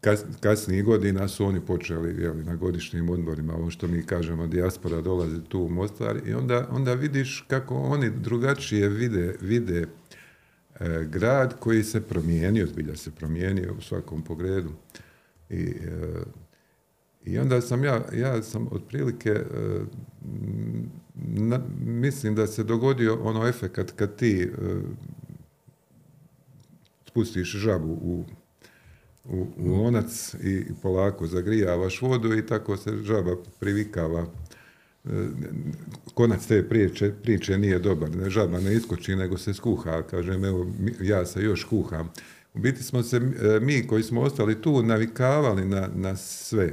S2: kas, kasnijih godina su oni počeli jeli, na godišnjim odborima, ovo što mi kažemo, dijaspora dolazi tu u Mostar i onda, onda vidiš kako oni drugačije vide, vide grad koji se promijenio, zbilja se promijenio u svakom pogledu. I, e, i onda sam ja, ja sam otprilike, e, na- mislim da se dogodio ono efekat kad ti e, spustiš žabu u, u, u lonac i polako zagrijavaš vodu i tako se žaba privikava. E, Konac te priče, priče nije dobar, ne, žaba ne iskoči nego se skuha, kažem evo ja se još kuham. U biti smo se e, mi koji smo ostali tu navikavali na, na sve,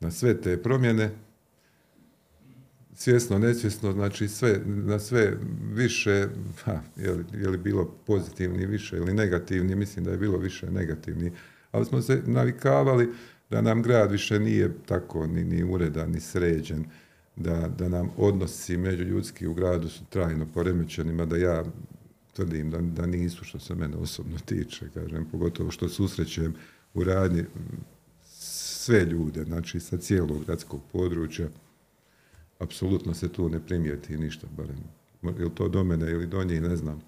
S2: na sve te promjene, svjesno, nesvjesno, znači sve, na sve više, ha, je, li, je li bilo pozitivni više ili negativni, mislim da je bilo više negativni, ali smo se navikavali da nam grad više nije tako ni, ni uredan, ni sređen, da, da nam odnosi međuljudski u gradu su trajno poremećeni, mada ja tvrdim da, da nisu što se mene osobno tiče, kažem, pogotovo što susrećem u radnji sve ljude, znači sa cijelog gradskog područja, apsolutno se tu ne primijeti ništa, barem, ili to do mene ili do njih, ne znam.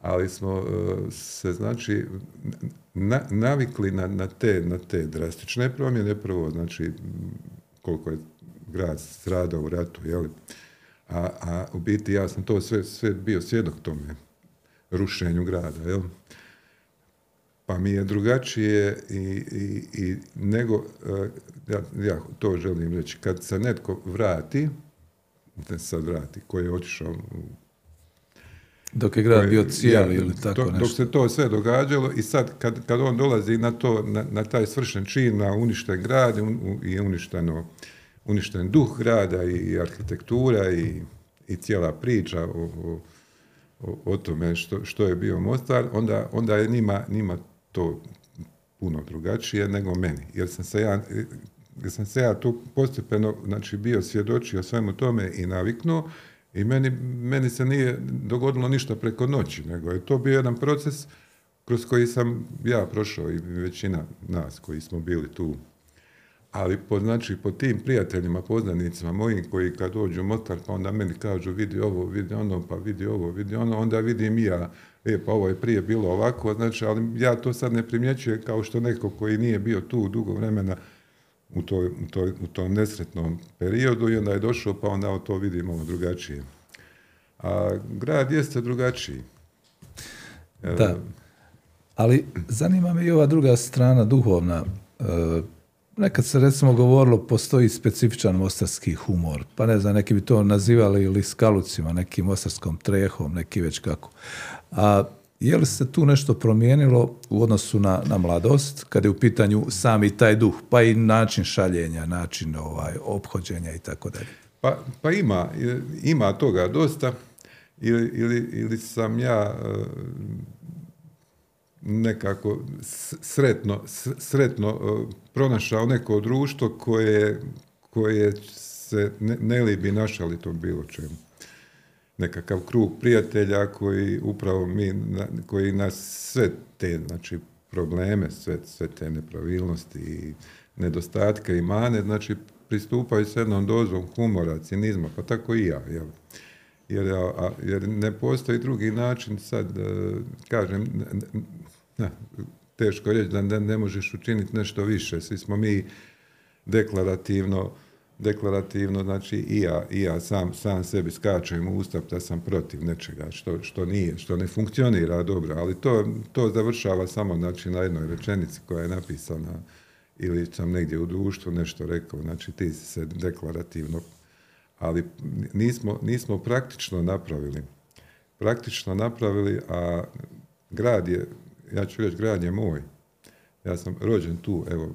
S2: Ali smo e, se, znači, na- navikli na, na, te, na te drastične promjene, prvo, znači, koliko je grad stradao u ratu, jeli? A, a u biti ja sam to sve, sve bio svjedok tome, rušenju grada, jel? Pa mi je drugačije i, i, i nego, e, ja, ja to želim reći, kad se netko vrati, ne sad vrati, koji je otišao u
S1: Dok je grad bio cijeli
S2: ja,
S1: ili tako
S2: to- Dok
S1: nešto.
S2: se to sve događalo i sad kad, kad on dolazi na to, na, na taj svršen čin, na uništen grad i un- u- i uništeno, uništen duh grada i arhitektura i, i cijela priča o, o, o, tome što, što je bio Mostar, onda, onda je njima, njima to puno drugačije nego meni. Jer sam se ja, jer sam se ja tu postepeno znači, bio svjedočio svemu tome i naviknuo I meni, meni se nije dogodilo ništa preko noći, nego je to bio jedan proces kroz koji sam ja prošao i većina nas koji smo bili tu. Ali po, znači, po tim prijateljima, poznanicima mojim koji kad dođu u Motar pa onda meni kažu vidi ovo, vidi ono, pa vidi ovo, vidi ono, onda vidim i ja, e pa ovo je prije bilo ovako, znači, ali ja to sad ne primjećujem kao što neko koji nije bio tu dugo vremena u, toj, u, toj, u tom nesretnom periodu i onda je došao pa onda to vidimo drugačije. A grad jeste drugačiji.
S1: Da. Ali zanima me i ova druga strana, duhovna. E, nekad se recimo govorilo postoji specifičan mostarski humor, pa ne znam, neki bi to nazivali ili skalucima, nekim mostarskom trehom, neki već kako. A je li se tu nešto promijenilo u odnosu na, na mladost, kada je u pitanju sami taj duh, pa i način šaljenja, način ovaj, ophođenja i tako dalje?
S2: Pa, pa ima, ima toga dosta. Ili, ili, ili sam ja nekako sretno, sretno e, pronašao neko društvo koje, koje se ne, ne libi našalitom bilo čemu nekakav krug prijatelja koji upravo mi, koji nas sve te znači, probleme, sve, sve te nepravilnosti i nedostatke i mane, znači pristupaju s jednom dozom humora, cinizma, pa tako i ja. Jel? Jer, jer ne postoji drugi način, sad e, kažem, ne, teško reći da ne, ne možeš učiniti nešto više. Svi smo mi deklarativno deklarativno, znači i ja, i ja sam, sam sebi skačem u ustav da sam protiv nečega što, što nije, što ne funkcionira dobro, ali to, to završava samo znači, na jednoj rečenici koja je napisana ili sam negdje u društvu nešto rekao, znači ti si se deklarativno, ali nismo, nismo praktično napravili. Praktično napravili, a grad je, ja ću reći, grad je moj. Ja sam rođen tu, evo,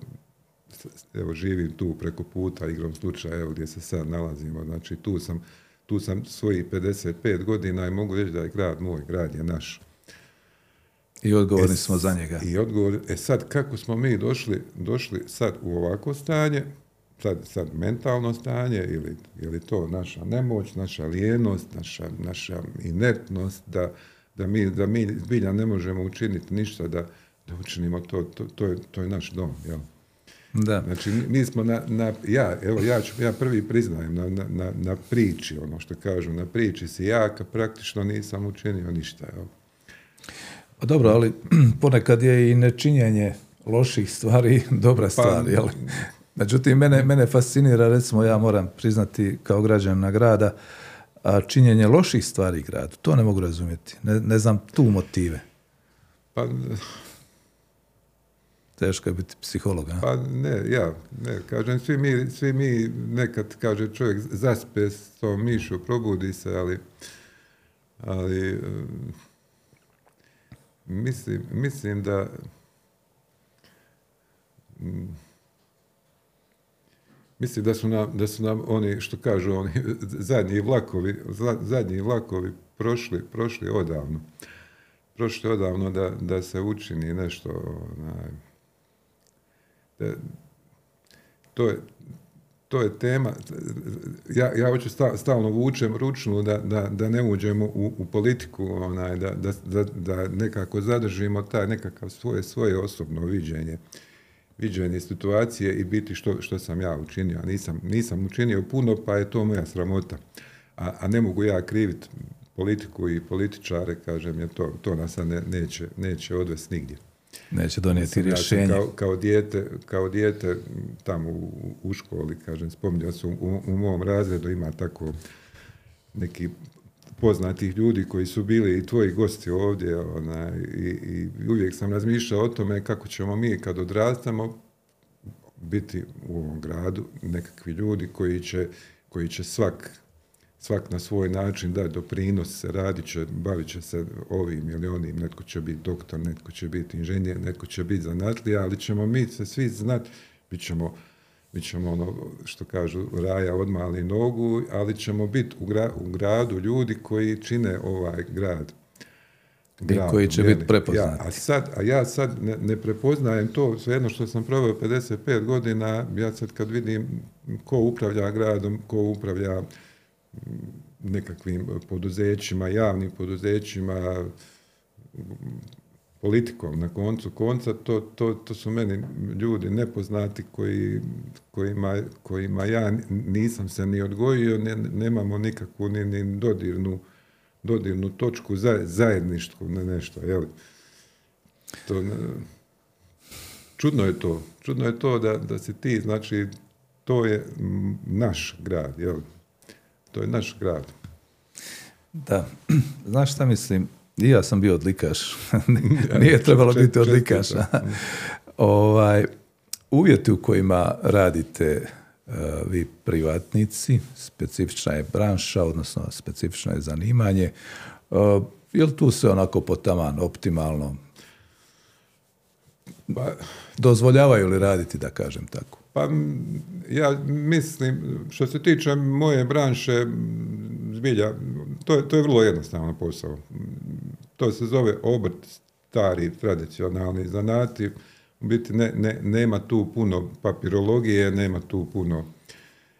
S2: evo živim tu preko puta, igrom slučaja, evo gdje se sad nalazimo, znači tu sam, tu sam svojih 55 godina i mogu reći da je grad moj, grad je naš.
S1: I odgovorni e, smo za njega.
S2: I odgovor, e sad kako smo mi došli, došli sad u ovako stanje, sad, sad mentalno stanje, ili je li to naša nemoć, naša lijenost, naša, naša inertnost, da, da, mi, da mi zbilja ne možemo učiniti ništa da, da učinimo to, to, to, je, to je naš dom, jel?
S1: Da.
S2: Znači, mi smo na, na, ja, evo, ja, ću, ja prvi priznajem na, na, na, priči, ono što kažu, na priči si jaka, praktično nisam učinio ništa. Evo.
S1: Pa dobro, ali ponekad je i nečinjenje loših stvari dobra pa, stvar, jel? Međutim, mene, mene fascinira, recimo, ja moram priznati kao građan na grada, a činjenje loših stvari gradu. To ne mogu razumjeti. Ne, ne znam tu motive.
S2: Pa,
S1: Teško je biti psiholog,
S2: Pa ne, ja, ne, kažem, svi mi, svi mi nekad, kaže čovjek, zaspe s tom mišu, probudi se, ali, ali mislim, mislim da mislim da su nam, da su nam oni, što kažu oni, zadnji vlakovi, zadnji vlakovi prošli, prošli odavno. Prošli odavno da, da se učini nešto, onaj, to je, to je tema, ja, ja hoću stalno vučem ručnu da, da, da ne uđemo u, u politiku, onaj, da, da, da, nekako zadržimo taj nekakav svoje, svoje osobno viđenje, viđenje situacije i biti što, što sam ja učinio. Nisam, nisam učinio puno, pa je to moja sramota. A, a ne mogu ja kriviti politiku i političare, kažem, jer to, to nas ne, neće, neće odvesti nigdje.
S1: Neće donijeti rješenje.
S2: Kao, kao, dijete, kao dijete tamo u, u školi, kažem, spominjao sam, u, u mom razredu ima tako neki poznatih ljudi koji su bili i tvoji gosti ovdje ona, i, i uvijek sam razmišljao o tome kako ćemo mi kad odrastamo biti u ovom gradu nekakvi ljudi koji će, koji će svak svak na svoj način da doprinos, radit će, bavit će se ovim ili onim, netko će biti doktor, netko će biti inženjer, netko će biti zanatlija, ali ćemo mi se svi znati, bit ćemo, bit ćemo ono što kažu raja odmali nogu, ali ćemo biti u, u gradu ljudi koji čine ovaj grad.
S1: grad koji će biti prepoznati.
S2: Ja, a, sad, a ja sad ne, ne prepoznajem to, svejedno što sam proveo 55 godina, ja sad kad vidim ko upravlja gradom, ko upravlja nekakvim poduzećima, javnim poduzećima, politikom na koncu konca, to, to, to su meni ljudi nepoznati koji, kojima, kojima ja nisam se ni odgojio, ne, nemamo nikakvu ni, ni dodirnu, dodirnu točku za, zajedništvu na nešto. Jel? To, čudno je to. Čudno je to da, da si ti, znači, to je naš grad, jel? To je naš grad.
S1: Da. Znaš šta mislim? I ja sam bio odlikaš. Nije trebalo biti odlikaš. ovaj, uvjeti u kojima radite uh, vi privatnici, specifična je branša, odnosno specifično je zanimanje. Uh, je li tu se onako potaman, optimalno? Pa, Dozvoljavaju li raditi, da kažem tako?
S2: Pa ja mislim, što se tiče moje branše, zbilja, to je, to je vrlo jednostavno posao. To se zove obrt, stari, tradicionalni zanati. U biti ne, ne, nema tu puno papirologije, nema tu puno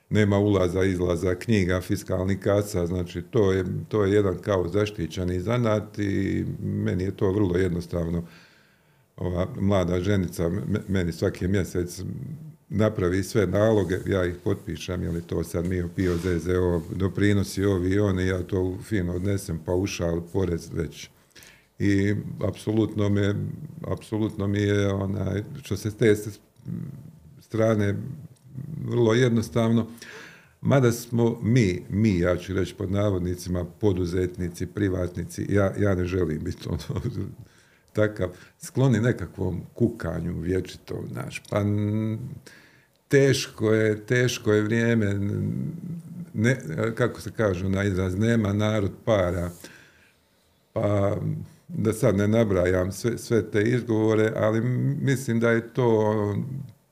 S2: nema ulaza, izlaza knjiga, fiskalnih kasa, znači to je, to je jedan kao zaštićeni zanat i meni je to vrlo jednostavno. Ova mlada ženica meni svaki mjesec napravi sve naloge, ja ih potpišem, je to sad mi PIO, ZZO, doprinosi ovi i oni, ja to fino odnesem, paušal, porez već. I apsolutno mi, apsolutno mi je, onaj, što se te strane, vrlo jednostavno, Mada smo mi, mi, ja ću reći pod navodnicima, poduzetnici, privatnici, ja, ja ne želim biti ono, takav, skloni nekakvom kukanju vječitom, znaš, pa teško je, teško je vrijeme, ne, kako se kaže na izraz, nema narod para, pa da sad ne nabrajam sve, sve te izgovore, ali mislim da je to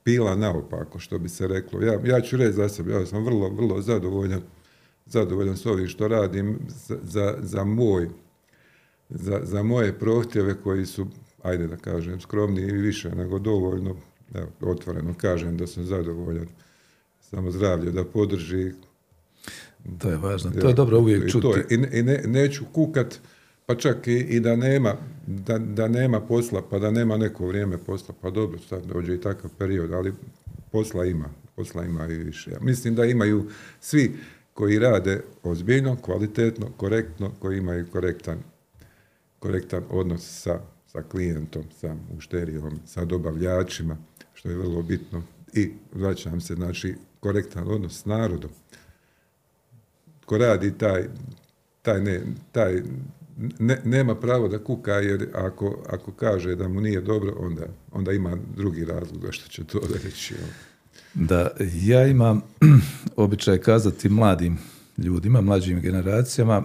S2: pila naopako, što bi se reklo. Ja, ja ću reći za sebe, ja sam vrlo, vrlo zadovoljan, zadovoljan s ovim što radim za, za, za moj za, za moje prohtjeve koji su, ajde da kažem, skromni i više nego dovoljno, evo, otvoreno kažem da sam zadovoljan, samo zdravlje da podrži.
S1: To je važno, to je dobro uvijek čuti.
S2: I, i ne, neću kukat, pa čak i, i da, nema, da, da, nema posla, pa da nema neko vrijeme posla, pa dobro, sad dođe i takav period, ali posla ima, posla ima i više. Ja mislim da imaju svi koji rade ozbiljno, kvalitetno, korektno, koji imaju korektan korektan odnos sa, sa klijentom, sa mušterijom, sa dobavljačima, što je vrlo bitno. I vraćam se, znači, korektan odnos s narodom. Ko radi taj, taj, ne, taj ne, nema pravo da kuka, jer ako, ako kaže da mu nije dobro, onda, onda ima drugi razlog što će to reći.
S1: Da, ja imam običaj kazati mladim ljudima, mlađim generacijama,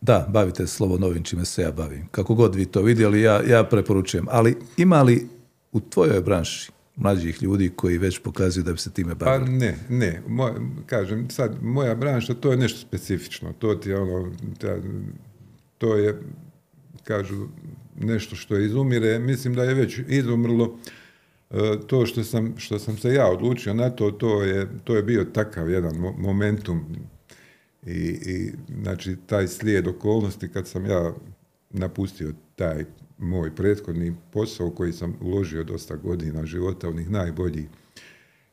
S1: da, bavite se slobodno ovim čime se ja bavim. Kako god vi to vidjeli, ja, ja preporučujem. Ali ima li u tvojoj branši mlađih ljudi koji već pokazuju da bi se time bavili?
S2: Pa ne, ne. Moj, kažem, sad, moja branša, to je nešto specifično. To ti je ono, to je, kažu, nešto što izumire. Mislim da je već izumrlo. E, to što sam, što sam se ja odlučio na to, to je, to je bio takav jedan momentum i, i znači taj slijed okolnosti kad sam ja napustio taj moj prethodni posao koji sam uložio dosta godina života, onih najboljih.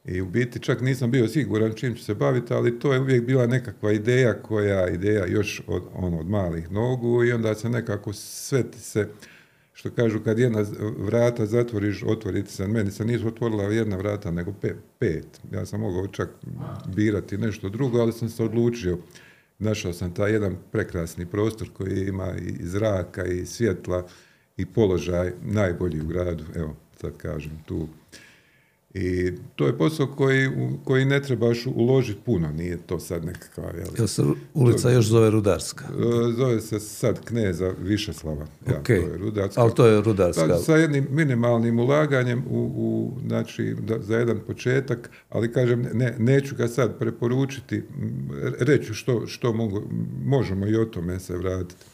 S2: I u biti čak nisam bio siguran čim ću se baviti, ali to je uvijek bila nekakva ideja koja ideja još od, ono, od malih nogu i onda se nekako sve se što kažu kad jedna vrata zatvoriš, otvoriti se. Meni se nisu otvorila jedna vrata, nego pet. Ja sam mogao čak birati nešto drugo, ali sam se odlučio. Našao sam taj jedan prekrasni prostor koji ima i zraka i svjetla i položaj najbolji u gradu, evo sad kažem tu i to je posao koji, koji ne trebaš uložiti puno, nije to sad nekakva...
S1: Jel se ulica još zove Rudarska?
S2: E, zove se sad Kneza Višeslava. Ja,
S1: to je Rudarska. Ali to je Rudarska.
S2: Pa, sa jednim minimalnim ulaganjem u, u znači, da, za jedan početak, ali kažem, ne, neću ga sad preporučiti, reću što, što mogu, možemo i o tome se vratiti.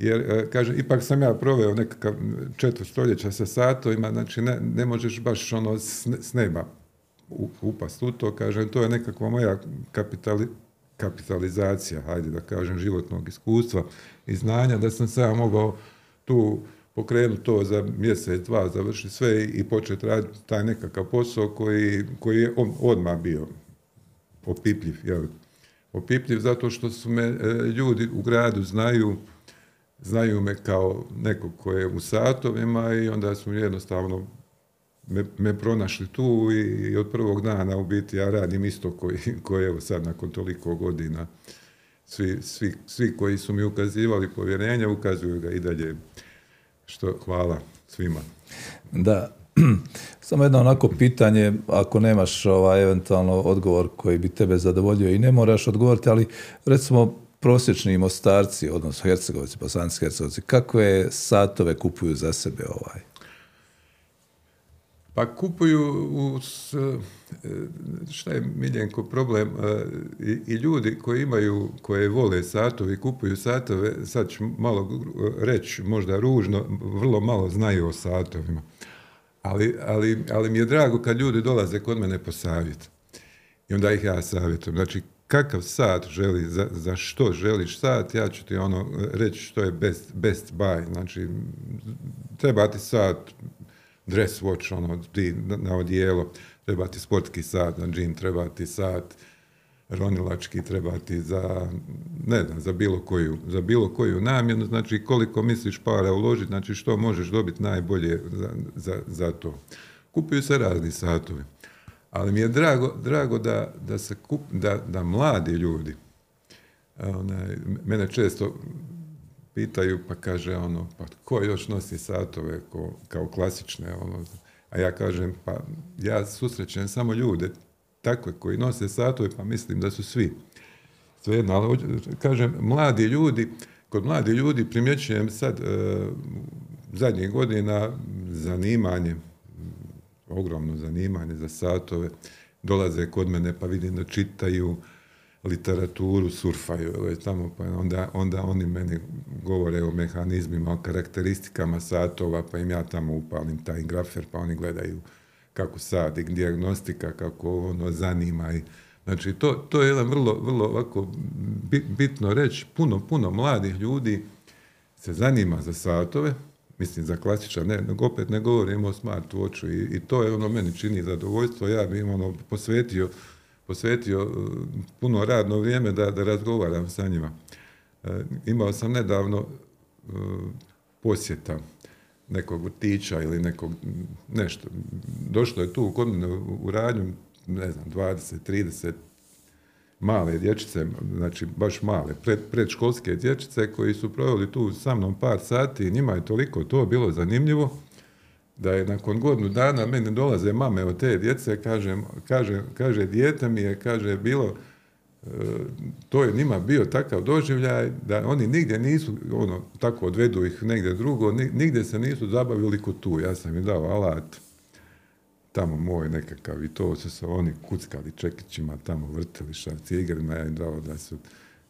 S2: Jer, e, kaže, ipak sam ja proveo nekakav četvrt stoljeća sa satovima, znači ne, ne možeš baš ono s, neba upast u to, kažem, to je nekakva moja kapitali, kapitalizacija, hajde da kažem, životnog iskustva i znanja, da sam ja mogao tu pokrenuti to za mjesec, dva, završiti sve i početi raditi taj nekakav posao koji, koji je odmah bio opipljiv. Jel? Opipljiv zato što su me e, ljudi u gradu znaju, znaju me kao nekog koji je u satovima i onda su jednostavno me, me pronašli tu i, od prvog dana u biti ja radim isto koji, koji evo sad nakon toliko godina svi, svi, svi koji su mi ukazivali povjerenje ukazuju ga i dalje što hvala svima.
S1: Da, samo jedno onako pitanje, ako nemaš ovaj, eventualno odgovor koji bi tebe zadovoljio i ne moraš odgovoriti, ali recimo prosječni mostarci, odnosno hercegovci, bosanski hercegovci, kakve satove kupuju za sebe ovaj?
S2: Pa kupuju uz, e, šta je Miljenko problem, e, i, ljudi koji imaju, koje vole satovi, kupuju satove, sad ću malo reći, možda ružno, vrlo malo znaju o satovima. Ali, ali, ali mi je drago kad ljudi dolaze kod mene po savjet. I onda ih ja savjetujem. Znači, kakav sat želi, za, za što želiš sat, ja ću ti ono reći što je best, best buy. Znači, treba ti sat dress watch, ono, ti na odijelo, treba ti sportski sat, na džim treba ti sat, ronilački treba ti za, ne znam, za bilo koju, za bilo koju namjenu, znači koliko misliš para uložiti, znači što možeš dobiti najbolje za, za, za to. Kupuju se razni satovi. Ali mi je drago, drago da, da, se kup, da, da mladi ljudi, onaj, mene često pitaju, pa kaže ono, pa ko još nosi satove ko, kao klasične, ono, a ja kažem, pa ja susrećem samo ljude takve koji nose satove, pa mislim da su svi. Svejedno, ali kažem, mladi ljudi, kod mladi ljudi primjećujem sad e, zadnjih godina zanimanje, ogromno zanimanje za satove, dolaze kod mene pa vidim da čitaju, literaturu surfaju tamo, pa onda, onda oni meni govore o mehanizmima, o karakteristikama satova, pa im ja tamo upalim taj grafer, pa oni gledaju kako sad i dijagnostika, kako ono zanima i Znači, to, to je jedan vrlo, vrlo ovako bitno reći, puno, puno mladih ljudi se zanima za satove, mislim za klasičan, ne, opet ne govorimo o smart watchu i, i to je ono meni čini zadovoljstvo, ja bih ono posvetio posvetio e, puno radno vrijeme da, da razgovaram sa njima. E, imao sam nedavno e, posjeta nekog vrtića ili nekog nešto. Došlo je tu kod mene u radnju, ne znam, 20, 30 male dječice, znači baš male, pred, predškolske dječice koji su proveli tu sa mnom par sati i njima je toliko to bilo zanimljivo da je nakon godinu dana meni dolaze mame od te djece, kažem, kaže, kaže dijete mi je, kaže, bilo, e, to je njima bio takav doživljaj da oni nigdje nisu, ono, tako odvedu ih negdje drugo, nigdje se nisu zabavili kod tu. Ja sam im dao alat, tamo moj nekakav i to su se oni kuckali čekićima, tamo vrtili šarci igrima, ja im dao da su...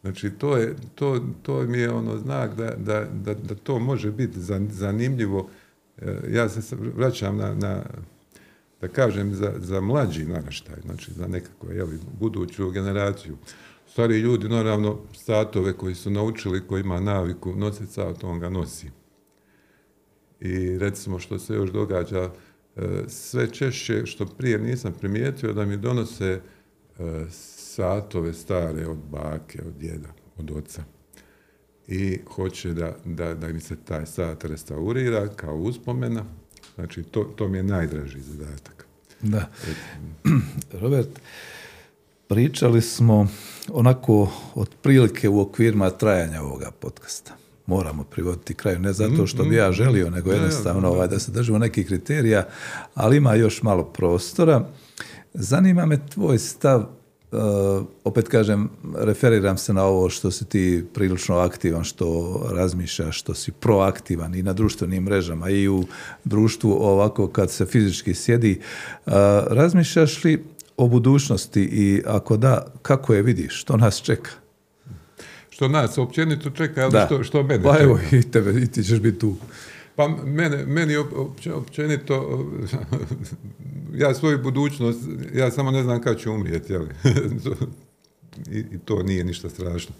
S2: Znači, to, je, to, to mi je ono znak da, da, da, da to može biti zanimljivo E, ja se vraćam na, na da kažem, za, za mlađi naraštaj, znači za nekako, jeli, buduću generaciju. Stari ljudi, naravno, satove koji su naučili, koji ima naviku nositi sat, on ga nosi. I recimo što se još događa, sve češće, što prije nisam primijetio, da mi donose e, satove stare od bake, od djeda, od oca i hoće da, da, da mi se taj sat restaurira kao uspomena. Znači, to, to mi je najdraži zadatak.
S1: Da. Robert, pričali smo onako otprilike u okvirima trajanja ovoga podcasta. Moramo privoditi kraju, ne zato što bi ja mm-hmm. želio, nego jednostavno ovaj, da se držimo nekih kriterija, ali ima još malo prostora. Zanima me tvoj stav Uh, opet kažem, referiram se na ovo što si ti prilično aktivan, što razmišljaš, što si proaktivan i na društvenim mrežama i u društvu ovako kad se fizički sjedi. Uh, razmišljaš li o budućnosti i ako da, kako je vidiš, što nas čeka?
S2: Što nas općenito čeka, ali što, što mene
S1: pa evo i tebe, i ti ćeš biti tu.
S2: Pa mene, meni općenito, ja svoju budućnost, ja samo ne znam kad ću umrijeti, jel? i, i to nije ništa strašno.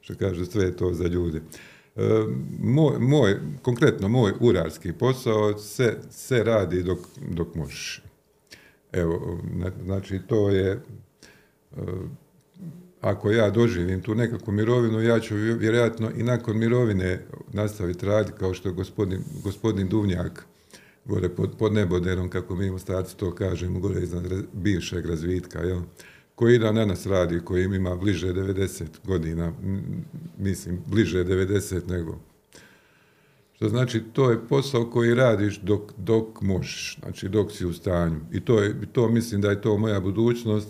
S2: Što kažu, sve je to za ljude. E, moj, moj, konkretno moj urarski posao se, se radi dok, dok možeš. Evo, na- znači to je, e, ako ja doživim tu nekakvu mirovinu, ja ću vj- vjerojatno i nakon mirovine nastaviti raditi kao što je gospodin, gospodin Duvnjak gore pod, pod neboderom, kako mi u starci to kažemo, gore iznad raz- bivšeg razvitka, jel? koji dan danas radi, koji ima bliže 90 godina, mislim, bliže 90 nego što znači, to je posao koji radiš dok, dok možeš, znači dok si u stanju. I to, je, to mislim da je to moja budućnost.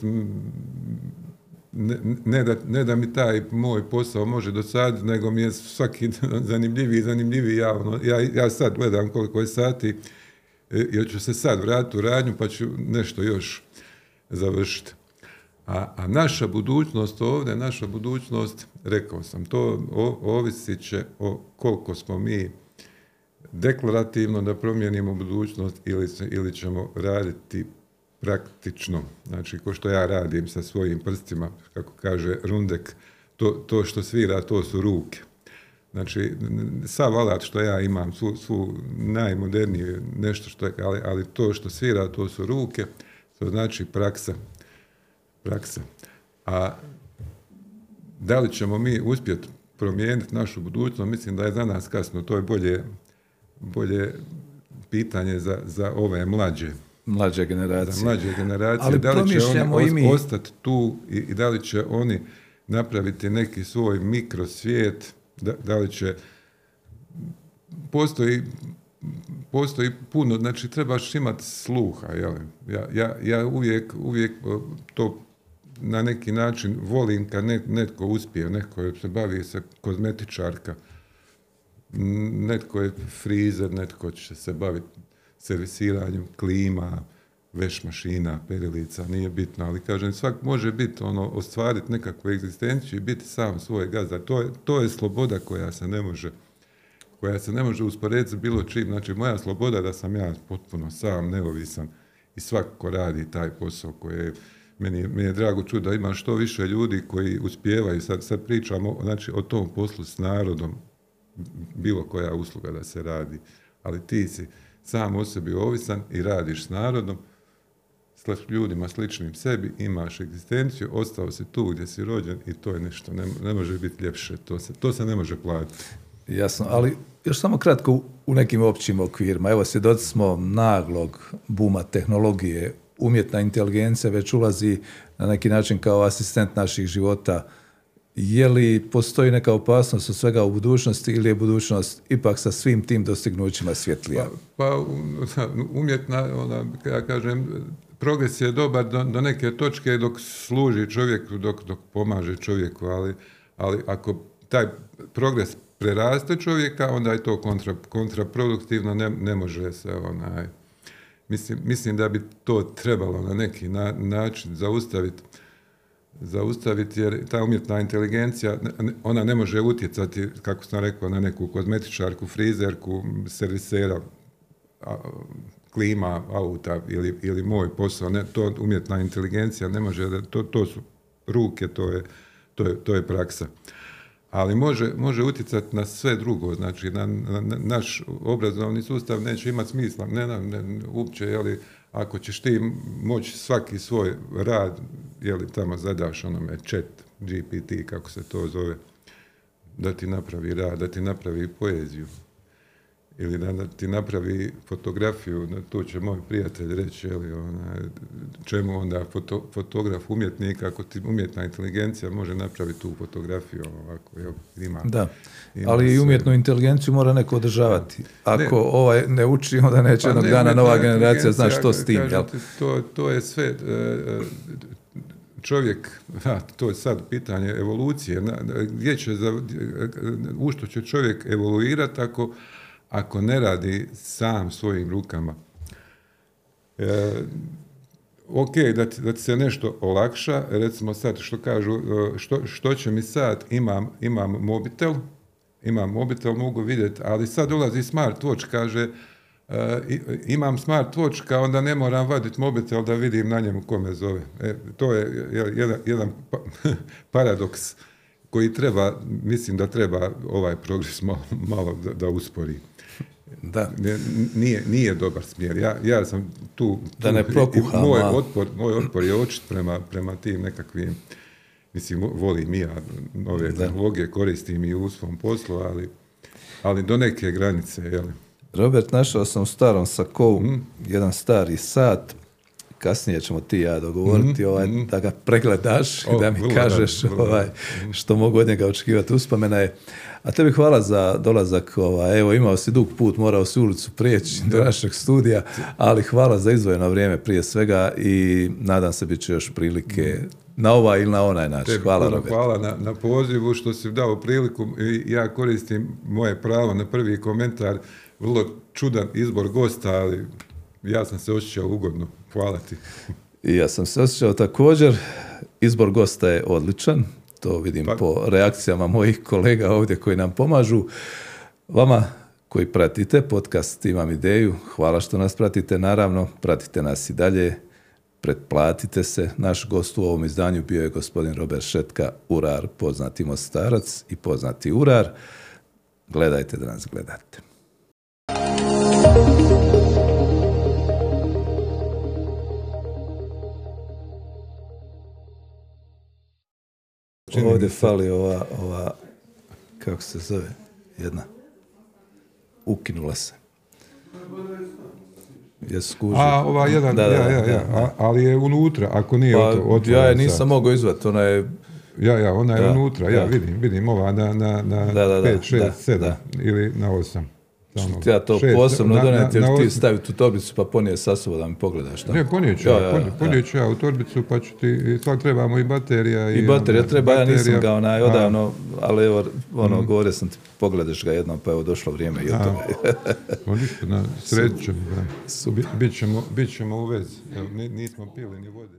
S2: Ne, ne, da, ne da mi taj moj posao može dosaditi, nego mi je svaki zanimljiviji i zanimljiviji. Ja, ono, ja, ja sad gledam koliko je sati, e, jer ću se sad vratiti u radnju, pa ću nešto još završiti. A, a naša budućnost ovdje, naša budućnost, rekao sam, to o, ovisit će o koliko smo mi deklarativno da promijenimo budućnost ili, ili ćemo raditi praktično. Znači, ko što ja radim sa svojim prstima, kako kaže Rundek, to, to što svira, to su ruke. Znači, sav alat što ja imam, svu, svu najmodernije nešto što ali, ali to što svira, to su ruke, to znači praksa. Praksa. A da li ćemo mi uspjeti promijeniti našu budućnost, mislim da je za nas kasno, to je bolje, bolje pitanje za, za ove mlađe,
S1: Mlađe generacije.
S2: mlađe generacije,
S1: Ali
S2: da li će oni os-
S1: mi.
S2: ostati tu i, i da li će oni napraviti neki svoj mikrosvijet, da, da li će postoji postoji puno, znači trebaš imati sluha, jel? Ja, ja, ja uvijek, uvijek to na neki način volim kad net, netko uspije, netko se bavi se kozmetičarka, netko je frizer, netko će se baviti servisiranjem klima, veš mašina, perilica, nije bitno, ali kažem, svak može biti, ono, ostvariti nekakvu egzistenciju i biti sam svoj gazda. To je, to je sloboda koja se ne može koja se ne može usporediti s bilo čim. Znači, moja sloboda da sam ja potpuno sam, neovisan i svako radi taj posao koji meni, meni je drago čuti da ima što više ljudi koji uspijevaju, sad, sad pričamo znači, o tom poslu s narodom, bilo koja usluga da se radi, ali ti si sam o sebi ovisan i radiš s narodom, s ljudima sličnim sebi, imaš egzistenciju, ostao si tu gdje si rođen i to je nešto, ne, ne može biti ljepše, to se, to se ne može platiti.
S1: Jasno, ali još samo kratko u- nekim općim okvirima. Evo, svjedoci smo naglog buma tehnologije. Umjetna inteligencija već ulazi na neki način kao asistent naših života. Je li postoji neka opasnost od svega u budućnosti ili je budućnost ipak sa svim tim dostignućima svjetlija?
S2: Pa u- umjetna, ona, ja kažem, progres je dobar do, do neke točke dok služi čovjeku, dok, dok pomaže čovjeku, ali, ali ako taj progres preraste čovjeka, onda je to kontra, kontraproduktivno, ne, ne može se onaj, mislim, mislim da bi to trebalo na neki na- način zaustaviti zaustaviti jer ta umjetna inteligencija, ona ne može utjecati, kako sam rekao, na neku kozmetičarku, frizerku, servisera, klima auta ili, ili moj posao, ne, to umjetna inteligencija ne može, to, to su ruke, to je, to je, to je praksa. Ali može, može utjecati na sve drugo, znači na, na- na- naš obrazovni sustav neće imati smisla, ne, ne, ne uopće, jeli, ako ćeš ti moći svaki svoj rad, jeli tamo zadaš onome chat, GPT, kako se to zove, da ti napravi rad, da ti napravi poeziju ili da, ti napravi fotografiju, to će moj prijatelj reći, jeli, onaj, čemu onda foto, fotograf umjetnik, ako ti umjetna inteligencija može napraviti tu fotografiju ovako, jel, ima.
S1: Da,
S2: ima
S1: ali i umjetnu inteligenciju mora neko održavati. Ako
S2: Ne.
S1: ovaj ne uči, onda neće
S2: Pa
S1: jednog
S2: ne,
S1: dana nova generacija zna što s tim.
S2: ti, To, to je sve, e, e, čovjek, ha, to je sad pitanje evolucije, na- gdje će, za, u što će čovjek evoluirati ako, ako ne radi sam svojim rukama. E, ok, da ti, da ti se nešto olakša, recimo sad što kažu, e, što, što će mi sad, imam, imam mobitel, imam mobitel, mogu vidjeti, ali sad dolazi smart watch, kaže, E, imam smart watch, onda ne moram vaditi mobitel da vidim na njemu kome zove. E, to je jedan, jedan pa, paradoks koji treba, mislim da treba ovaj progres malo, malo da, da uspori.
S1: Da.
S2: Nije, nije dobar smjer. Ja, ja sam tu...
S1: Da ne prokuham.
S2: Moj otpor, moj otpor je očit prema, prema tim nekakvim... Mislim, volim i ja nove tehnologije, koristim i u svom poslu, ali, ali do neke granice, jel?
S1: Robert, našao sam u starom sakovu mm. jedan stari sat, kasnije ćemo ti ja dogovoriti mm, ovaj, mm. da ga pregledaš i da mi kažeš ovaj, što mogu od njega očekivati uspomena je. A tebi hvala za dolazak, ovaj, evo imao si dug put, morao si ulicu prijeći do našeg studija, ali hvala za izdvojeno vrijeme prije svega i nadam se bit će još prilike na ovaj ili na onaj način. hvala Robert.
S2: Hvala na, na pozivu što si dao priliku i ja koristim moje pravo na prvi komentar. Vrlo čudan izbor gosta, ali ja sam se osjećao ugodno. Hvala ti.
S1: I ja sam se osjećao također. Izbor gosta je odličan. To vidim pa- po reakcijama mojih kolega ovdje koji nam pomažu. Vama koji pratite podcast Imam ideju, hvala što nas pratite. Naravno, pratite nas i dalje. Pretplatite se. Naš gost u ovom izdanju bio je gospodin Robert Šetka, urar, poznati mostarac i poznati urar. Gledajte da nas gledate. Ovdje fali ova, ova, kako se zove, jedna. Ukinula se.
S2: Je A, ova jedan, da, ja, ja, ja, ali je unutra, ako nije pa,
S1: Ja je nisam mogao izvati, ona je...
S2: Ja, ja, ona je unutra, ja vidim, vidim ova na, na, na 5, 6, 7 ili na 8.
S1: Samo ja to šest, posebno na, doneti, jer ti staviti u torbicu pa ponije sa sobom da mi pogledaš.
S2: Ne, ponijeću ja, ja, ponijeću ja u torbicu pa ću ti, svak trebamo i baterija.
S1: I, I baterija treba, baterija, ja nisam ga onaj odavno, ali evo, ono, mm. govorio sam ti, pogledaš ga jednom, pa evo došlo vrijeme i o tome.
S2: na, srećemo, bit ćemo, bit ćemo u vezi, nismo pili ni vode.